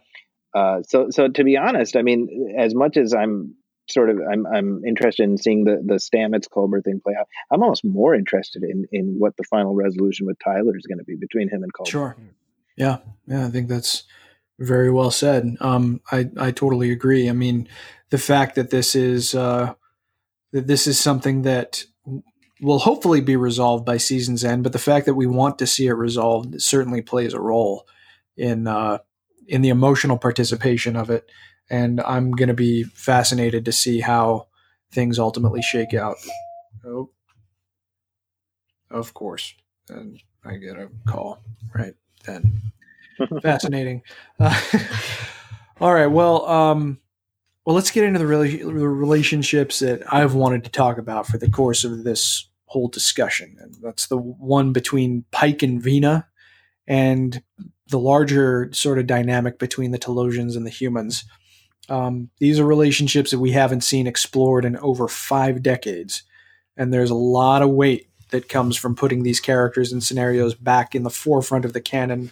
Uh, so so to be honest, I mean, as much as I'm sort of I'm I'm interested in seeing the the Stamets Culber thing play out. I'm almost more interested in in what the final resolution with Tyler is going to be between him and Culber. Sure. Yeah, yeah, I think that's very well said. Um, I I totally agree. I mean, the fact that this is uh, that this is something that will hopefully be resolved by season's end, but the fact that we want to see it resolved certainly plays a role in uh, in the emotional participation of it. And I'm going to be fascinated to see how things ultimately shake out. Oh, of course. And I get a call right then. Fascinating. Uh, all right. Well, um, well, let's get into the, rela- the relationships that I've wanted to talk about for the course of this whole discussion, and that's the one between Pike and Vina, and the larger sort of dynamic between the Talosians and the humans. Um, these are relationships that we haven't seen explored in over five decades, and there's a lot of weight that comes from putting these characters and scenarios back in the forefront of the canon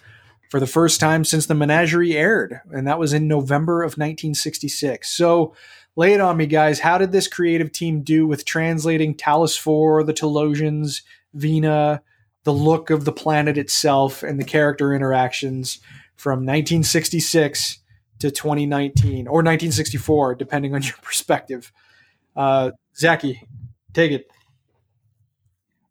for the first time since the Menagerie aired, and that was in November of 1966. So, lay it on me, guys. How did this creative team do with translating Talos 4, the Talosians, Vina, the look of the planet itself, and the character interactions from 1966 to 2019 or 1964, depending on your perspective? Uh, Zachy, take it.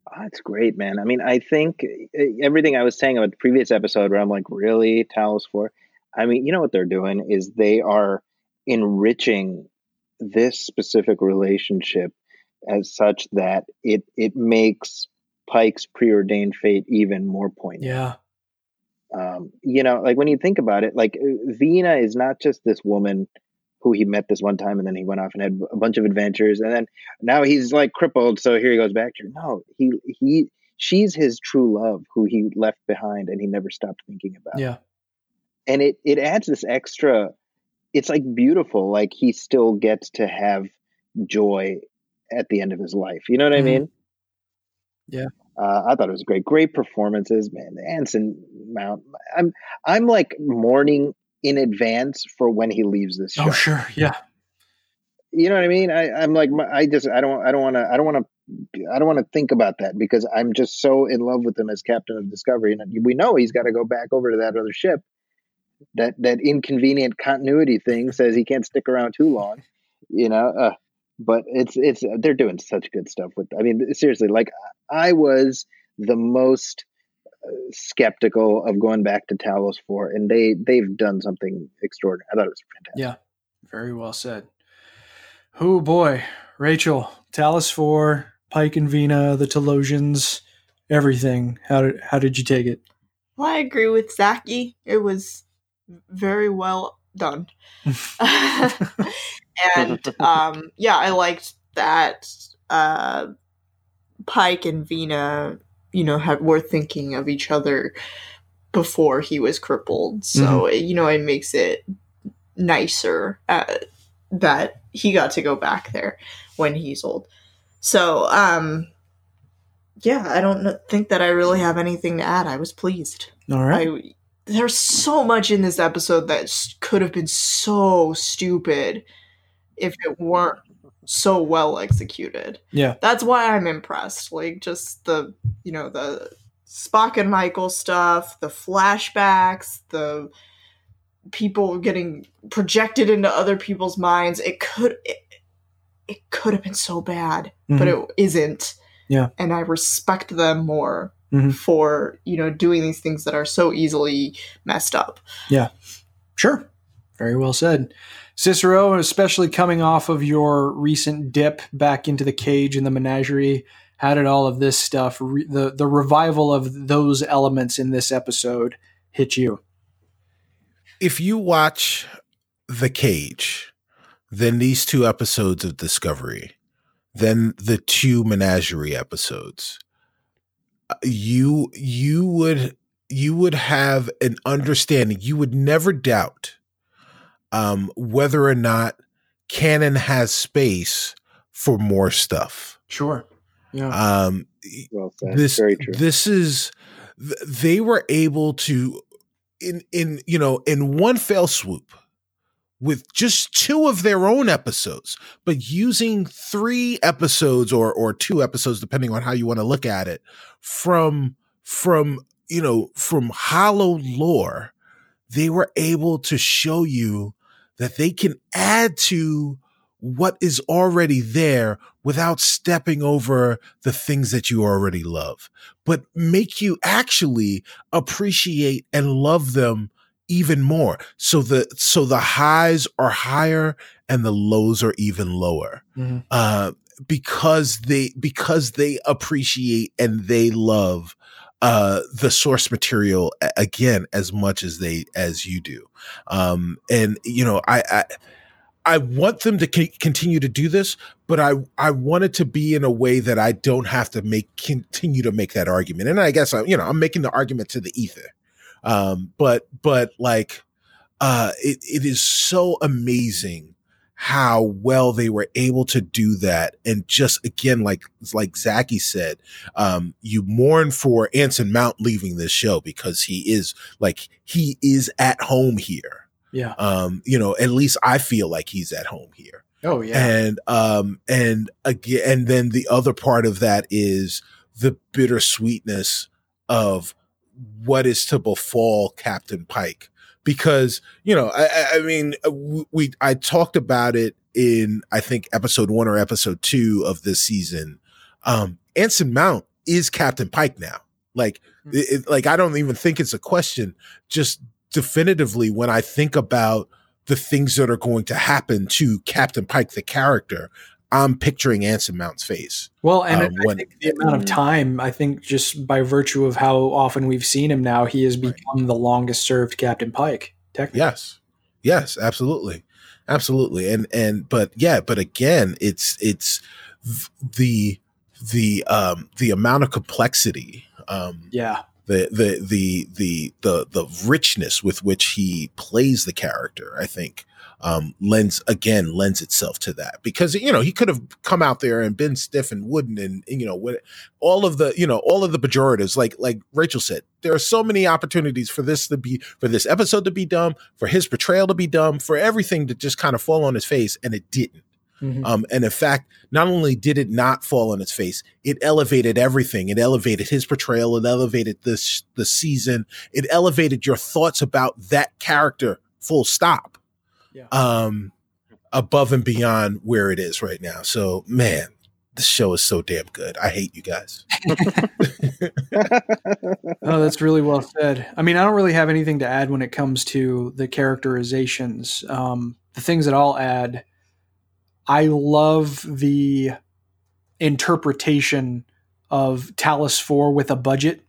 Oh, that's great, man. I mean, I think eh, everything I was saying about the previous episode, where I'm like, really, Talos 4? I mean, you know what they're doing is they are enriching this specific relationship as such that it it makes Pike's preordained fate even more poignant. Yeah. Um, you know, like when you think about it, like Vina is not just this woman who he met this one time and then he went off and had a bunch of adventures and then now he's like crippled so here he goes back to her. no he he she's his true love who he left behind and he never stopped thinking about Yeah. and it it adds this extra it's like beautiful like he still gets to have joy at the end of his life you know what Mhm. i mean Yeah. Uh, i thought it was great great performances man anson mount i'm i'm like mourning in advance for when he leaves this show Oh, sure. Yeah. you know what I mean? I, I'm like, I just, I don't, I don't want to, I don't want to, I don't want to think about that because I'm just so in love with him as captain of Discovery, and we know he's got to go back over to that other ship. That that inconvenient continuity thing says he can't stick around too long, you know. Uh, but it's it's they're doing such good stuff with. I mean, seriously, like I was the most uh, skeptical of going back to Talos Four, and they they've done something extraordinary. I thought it was fantastic. Yeah. Very well said. Oh boy, Rachel, Talos Four, Pike and Vina, the Talosians, everything. How did how did you take it? Well, I agree with Zaki. It was very well done. and um, yeah, I liked that uh, Pike and Vina, you know, have, were thinking of each other before he was crippled. So you know, it makes it nicer uh, that he got to go back there when he's old. So um, yeah, I don't think that I really have anything to add. I was pleased. All right. I there's so much in this episode that could have been so stupid if it weren't so well executed. yeah. That's why I'm impressed. Like just the you know the Spock and Michael stuff, the flashbacks, the people getting projected into other people's minds. It could it, it could have been so bad, but mm-hmm. it isn't. Yeah. And I respect them more Mhm. for, you know, doing these things that are so easily messed up. Yeah, sure. Very well said. Cicero, especially coming off of your recent dip back into the cage in the menagerie, how did all of this stuff, re- the, the revival of those elements in this episode, hit you? if you watch The Cage, then these two episodes of Discovery, then the two Menagerie episodes, you you would you would have an understanding. You would never doubt um, whether or not canon has space for more stuff. Sure. Yeah. Um, Well said. this Very true. this is they were able to in in you know in one fell swoop with just two of their own episodes but using three episodes or or two episodes depending on how you want to look at it from from you know, from hollow lore, they were able to show you that they can add to what is already there without stepping over the things that you already love, but make you actually appreciate and love them even more. So the so the highs are higher and the lows are even lower. Mm-hmm. Uh, because they because they appreciate and they love uh the source material again as much as they as you do um and you know i i I want them to c- continue to do this, but I I want it to be in a way that I don't have to make continue to make that argument. And I guess I, you know I'm making the argument to the ether, um, but but like uh, it it is so amazing how well they were able to do that, and just again like like Zaki said, um, you mourn for Anson Mount leaving this show because he is like he is at home here yeah. Um, you know, at least I feel like he's at home here. Oh yeah. And um and again and then the other part of that is the bittersweetness of what is to befall Captain Pike. Because, you know, I, I mean, uh, we, I talked about it in, I think, episode one or episode two of this season. Um, Anson Mount is Captain Pike now. Like, mm-hmm. it, like I don't even think it's a question. Just definitively when I think about the things that are going to happen to Captain Pike, the character, I'm picturing Anson Mount's face. Well, and um, when, the amount of time, I think just by virtue of how often we've seen him now, he has become right. the longest served Captain Pike. Technically. Yes. Yes, absolutely. Absolutely. And, and, but yeah, but again, it's, it's the, the, um, the amount of complexity. Um, yeah the the the the the the richness with which he plays the character, I think, um, lends again lends itself to that because you know he could have come out there and been stiff and wooden and, and you know what all of the you know all of the pejoratives like like Rachel said there are so many opportunities for this to be for this episode to be dumb for his portrayal to be dumb for everything to just kind of fall on his face and it didn't Mm-hmm. Um, and in fact, not only did it not fall on its face, it elevated everything. It elevated his portrayal. It elevated this the season. It elevated your thoughts about that character. Full stop. Yeah. Um, above and beyond where it is right now. So, man, this show is so damn good. I hate you guys. oh, that's really well said. I mean, I don't really have anything to add when it comes to the characterizations. Um, the things that I'll add I love the interpretation of Talos 4 with a budget.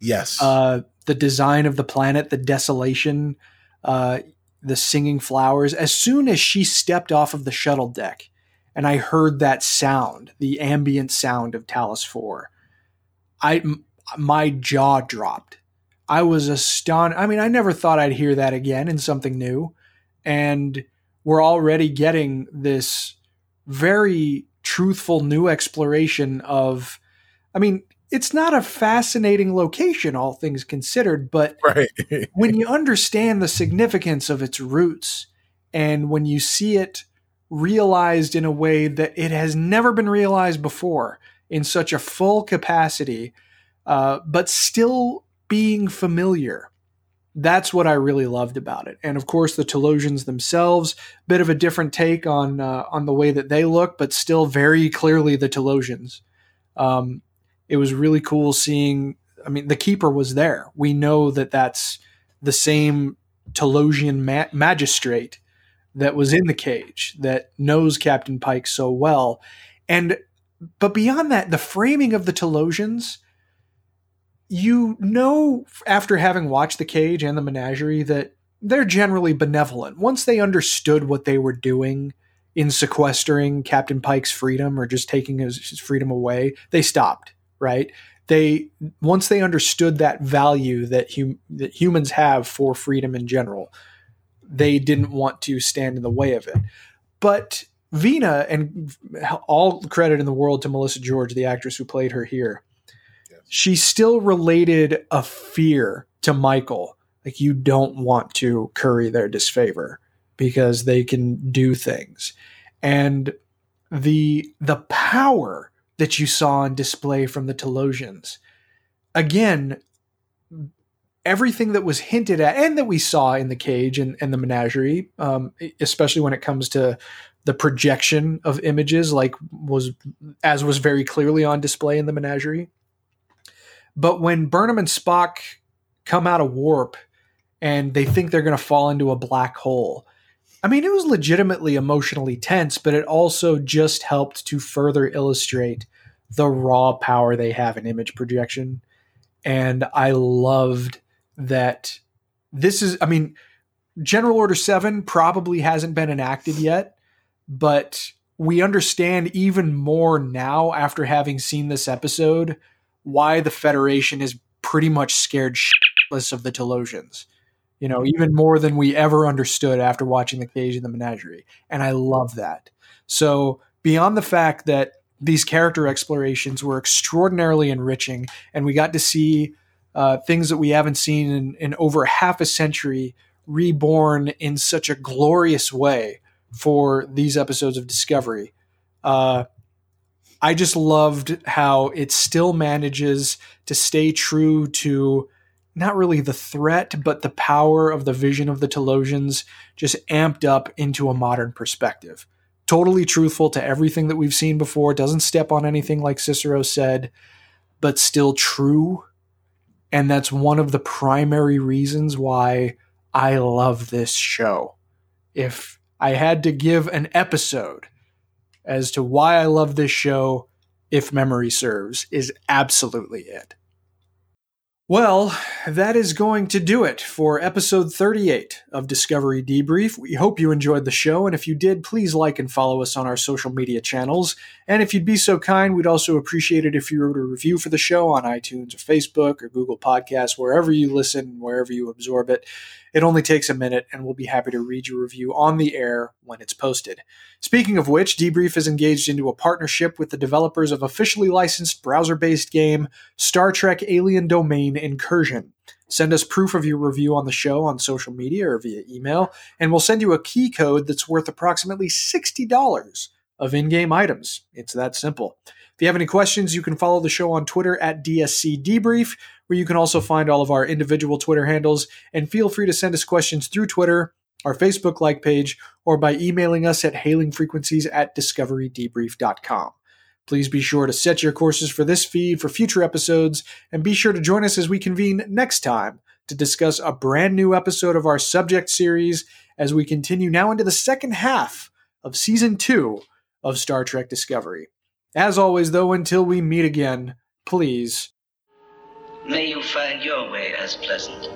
Yes. Uh, the design of the planet, the desolation, uh, the singing flowers. As soon as she stepped off of the shuttle deck and I heard that sound, the ambient sound of Talos 4, I, m- my jaw dropped. I was astonished. I mean, I never thought I'd hear that again in something new. And we're already getting this very truthful new exploration of I mean, it's not a fascinating location all things considered, but right. when you understand the significance of its roots and when you see it realized in a way that it has never been realized before in such a full capacity, uh, but still being familiar that's what I really loved about it. And of course, the Talosians themselves, bit of a different take on uh, on the way that they look, but still very clearly the Talosians. Um, it was really cool seeing. I mean, the keeper was there. We know that that's the same Talosian ma- magistrate that was in the cage that knows Captain Pike so well, and but beyond that, the framing of the Talosians you know after having watched the cage and the menagerie that they're generally benevolent once they understood what they were doing in sequestering captain pike's freedom or just taking his, his, freedom away they stopped right they once they understood that value that, hum, that humans have for freedom in general they didn't want to stand in the way of it but Vina, and all credit in the world to Melissa George, the actress who played her here she still related a fear to Michael. Like you don't want to curry their disfavor because they can do things. And the the power that you saw on display from the Talosians, again, everything that was hinted at and that we saw in the cage and, and the menagerie, um, especially when it comes to the projection of images, like was as was very clearly on display in the menagerie. But when Burnham and Spock come out of warp and they think they're going to fall into a black hole, I mean, it was legitimately emotionally tense, but it also just helped to further illustrate the raw power they have in image projection. And I loved that this is, I mean, General Order 7 probably hasn't been enacted yet, but we understand even more now after having seen this episode why the Federation is pretty much scared shitless of the Talosians. You know, even more than we ever understood after watching the cage and the menagerie. And I love that. So, beyond the fact that these character explorations were extraordinarily enriching, and we got to see uh, things that we haven't seen in, in over half a century reborn in such a glorious way for these episodes of Discovery. Uh, I just loved how it still manages to stay true to not really the threat, but the power of the vision of the Talosians just amped up into a modern perspective. Totally truthful to everything that we've seen before, doesn't step on anything like Cicero said, but still true. And that's one of the primary reasons why I love this show. If I had to give an episode as to why I love this show, if memory serves, is absolutely it. Well, that is going to do it for episode 38 of Discovery Debrief. We hope you enjoyed the show, and if you did, please like and follow us on our social media channels. And if you'd be so kind, we'd also appreciate it if you wrote a review for the show on iTunes or Facebook or Google Podcasts, wherever you listen, wherever you absorb it. It only takes a minute, and we'll be happy to read your review on the air when it's posted. Speaking of which, Debrief is engaged into a partnership with the developers of officially licensed browser based game Star Trek Alien Domain Incursion. Send us proof of your review on the show on social media or via email, and we'll send you a key code that's worth approximately $60 of in game items. It's that simple. If you have any questions, you can follow the show on Twitter at DSC Debrief, where you can also find all of our individual Twitter handles. And feel free to send us questions through Twitter, our Facebook like page, or by emailing us at hailingfrequencies at discoverydebrief.com. Please be sure to set your courses for this feed for future episodes, and be sure to join us as we convene next time to discuss a brand new episode of our subject series as we continue now into the second half of season two of Star Trek Discovery. As always, though, until we meet again, please. May you find your way as pleasant.